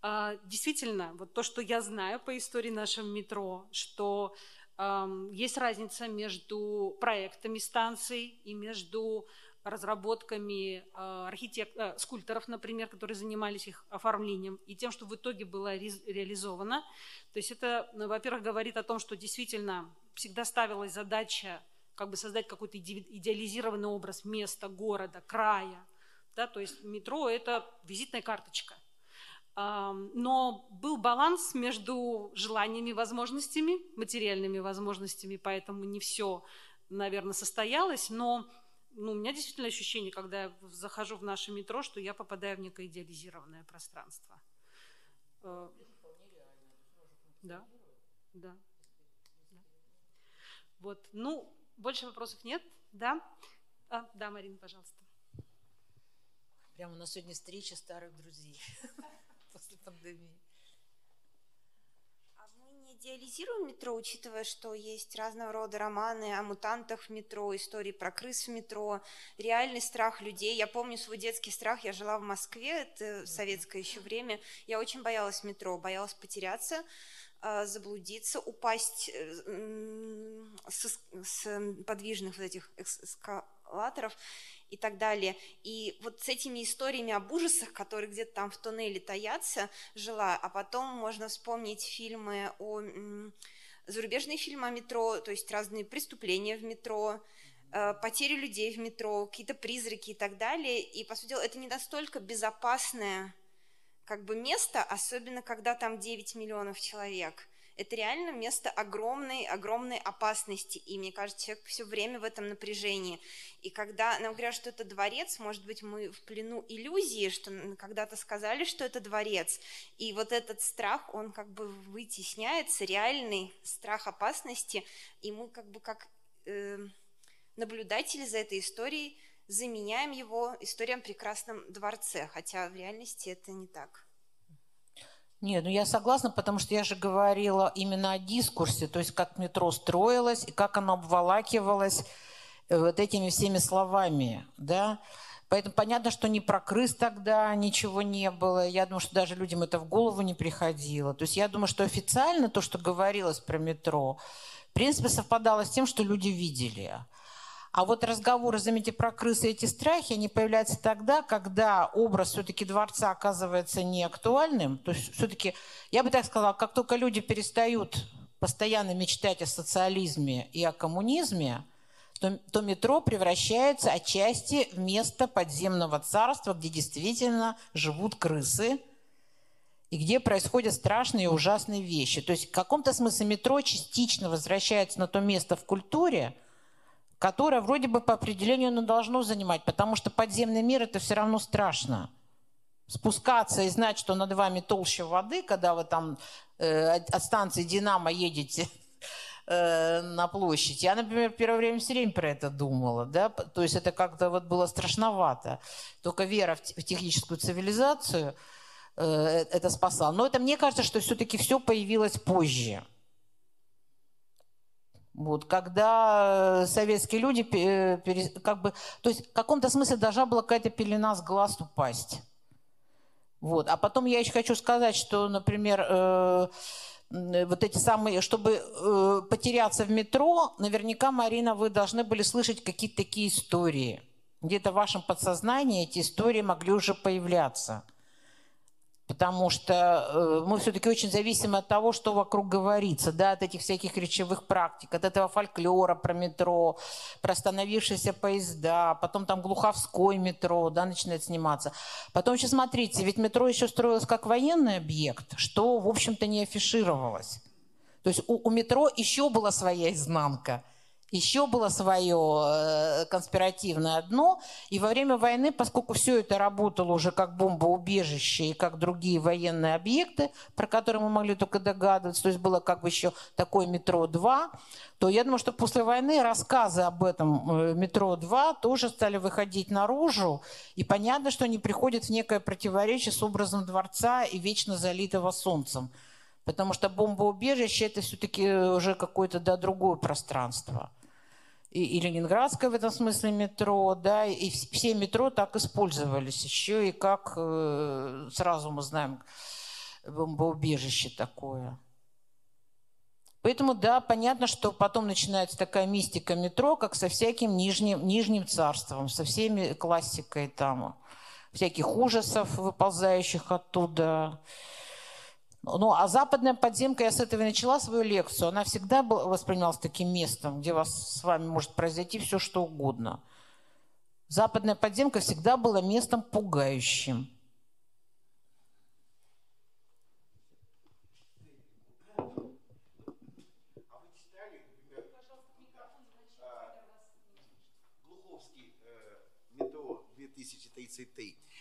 Speaker 1: А, действительно, вот то, что я знаю по истории нашего метро, что э, есть разница между проектами станций и между разработками э, архитект... э, скульпторов, например, которые занимались их оформлением, и тем, что в итоге было ре... реализовано. То есть это, во-первых, говорит о том, что действительно всегда ставилась задача как бы создать какой-то идеализированный образ места, города, края. Да? То есть метро – это визитная карточка. Но был баланс между желаниями и возможностями, материальными возможностями, поэтому не все, наверное, состоялось, но ну, у меня действительно ощущение, когда я захожу в наше метро, что я попадаю в некое идеализированное пространство. Э, да, да. Вот, ну, больше вопросов нет, да? А, да, Марина, пожалуйста.
Speaker 5: Прямо у нас сегодня встреча старых друзей после пандемии.
Speaker 6: А мы не идеализируем метро, учитывая, что есть разного рода романы о мутантах в метро, истории про крыс в метро, реальный страх людей. Я помню свой детский страх, я жила в Москве, это советское еще время, я очень боялась метро, боялась потеряться, заблудиться, упасть э, с, с подвижных вот этих эскалаторов и так далее. И вот с этими историями об ужасах, которые где-то там в туннеле таятся, жила, а потом можно вспомнить фильмы о... зарубежные фильмы о метро, то есть разные преступления в метро, э, потери людей в метро, какие-то призраки и так далее. И, по сути дела, это не настолько безопасное как бы место, особенно когда там 9 миллионов человек. Это реально место огромной, огромной опасности, и мне кажется, человек все время в этом напряжении. И когда нам говорят, что это дворец, может быть, мы в плену иллюзии, что когда-то сказали, что это дворец, и вот этот страх, он как бы вытесняется, реальный страх опасности, и мы как бы как э, наблюдатели за этой историей заменяем его историям о прекрасном дворце, хотя в реальности это не так.
Speaker 2: Нет, ну я согласна, потому что я же говорила именно о дискурсе, то есть как метро строилось и как оно обволакивалось э, вот этими всеми словами, да. Поэтому понятно, что ни про крыс тогда ничего не было. Я думаю, что даже людям это в голову не приходило. То есть я думаю, что официально то, что говорилось про метро, в принципе, совпадало с тем, что люди видели. А вот разговоры, заметьте, про крысы и эти страхи, они появляются тогда, когда образ все-таки дворца оказывается не актуальным. То есть все-таки, я бы так сказала, как только люди перестают постоянно мечтать о социализме и о коммунизме, то, то метро превращается отчасти в место подземного царства, где действительно живут крысы, и где происходят страшные и ужасные вещи. То есть в каком-то смысле метро частично возвращается на то место в культуре, которое вроде бы по определению оно должно занимать, потому что подземный мир это все равно страшно. Спускаться и знать, что над вами толще воды, когда вы там э, от станции Динамо едете э, на площадь. Я, например, первое время все время про это думала, да, то есть это как-то вот было страшновато. Только вера в, техническую цивилизацию э, это спасала. Но это мне кажется, что все-таки все появилось позже. Вот, когда советские люди, как бы, то есть в каком-то смысле должна была какая-то пелена с глаз упасть. Вот. А потом я еще хочу сказать, что, например, э, вот эти самые, чтобы э, потеряться в метро, наверняка, Марина, вы должны были слышать какие-то такие истории. Где-то в вашем подсознании эти истории могли уже появляться – потому что э, мы все-таки очень зависимы от того, что вокруг говорится, да, от этих всяких речевых практик, от этого фольклора про метро, про остановившиеся поезда, потом там Глуховской метро, да, начинает сниматься. Потом еще смотрите, ведь метро еще строилось как военный объект, что, в общем-то, не афишировалось. То есть у, у метро еще была своя изнанка – еще было свое э, конспиративное дно. И во время войны, поскольку все это работало уже как бомбоубежище и как другие военные объекты, про которые мы могли только догадываться, то есть было как бы еще такое метро-2, то я думаю, что после войны рассказы об этом э, метро-2 тоже стали выходить наружу. И понятно, что они приходят в некое противоречие с образом дворца и вечно залитого солнцем. Потому что бомбоубежище – это все-таки уже какое-то да, другое пространство. И, и Ленинградское в этом смысле метро, да, и все метро так использовались еще и как, э, сразу мы знаем, бомбоубежище такое. Поэтому, да, понятно, что потом начинается такая мистика метро, как со всяким нижним, нижним царством, со всеми классикой там, всяких ужасов, выползающих оттуда. Ну, а западная подземка, я с этого и начала свою лекцию, она всегда воспринималась таким местом, где вас, с вами может произойти все, что угодно. Западная подземка всегда была местом пугающим.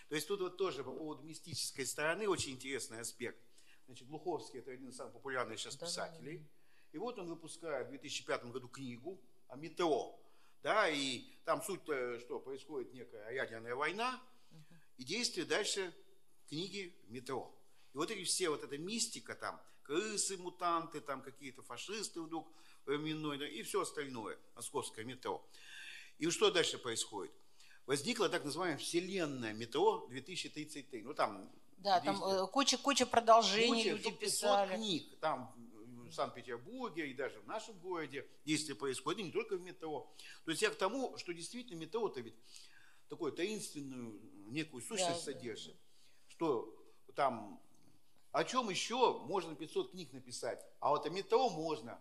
Speaker 3: То есть тут вот тоже по поводу мистической стороны очень интересный аспект. Значит, Глуховский – это один из самых популярных сейчас писателей. И вот он выпускает в 2005 году книгу о метро. Да, и там суть что происходит некая ядерная война, и действие дальше книги метро. И вот эти все, вот эта мистика там, крысы, мутанты, там какие-то фашисты вдруг временной, и все остальное, московское метро. И что дальше происходит? Возникла так называемая вселенная метро 2033. Ну там
Speaker 2: да, там э, куча, куча продолжений куча, люди писали.
Speaker 3: книг, там в Санкт-Петербурге и даже в нашем городе действия происходят, не только в метро. То есть я к тому, что действительно метро-то ведь такую таинственную некую сущность да, содержит, да. что там о чем еще можно 500 книг написать, а вот о метро можно.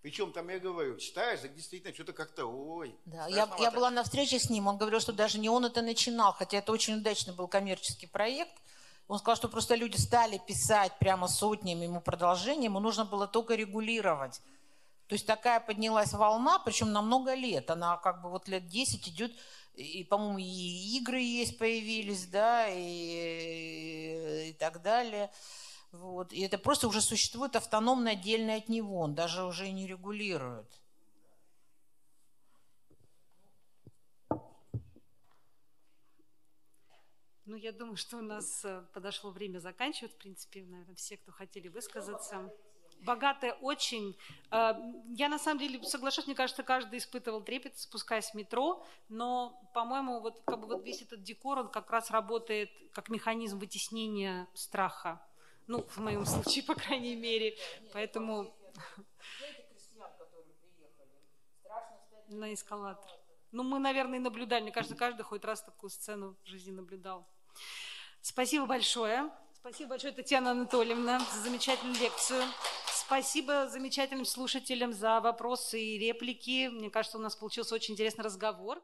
Speaker 3: Причем там, я говорю, читаешь, так действительно что-то как-то, ой.
Speaker 2: Да, я, я была на встрече с ним, он говорил, что даже не он это начинал, хотя это очень удачный был коммерческий проект – он сказал, что просто люди стали писать прямо сотнями ему продолжение, ему нужно было только регулировать. То есть такая поднялась волна, причем на много лет. Она как бы вот лет 10 идет, и, по-моему, и игры есть появились, да, и, и так далее. Вот. И это просто уже существует автономно отдельно от него, он даже уже и не регулирует.
Speaker 1: Ну, я думаю, что у нас э, подошло время заканчивать. В принципе, наверное, все, кто хотели высказаться. Богатая очень. Э, я на самом деле соглашусь, мне кажется, каждый испытывал трепет, спускаясь в метро, но, по-моему, вот, как бы вот весь этот декор, он как раз работает как механизм вытеснения страха. Ну, в моем случае, по крайней мере. Поэтому... На эскалатор. Ну, мы, наверное, наблюдали. Мне кажется, каждый хоть раз такую сцену в жизни наблюдал. Спасибо большое. Спасибо большое, Татьяна Анатольевна, за замечательную лекцию. Спасибо замечательным слушателям за вопросы и реплики. Мне кажется, у нас получился очень интересный разговор.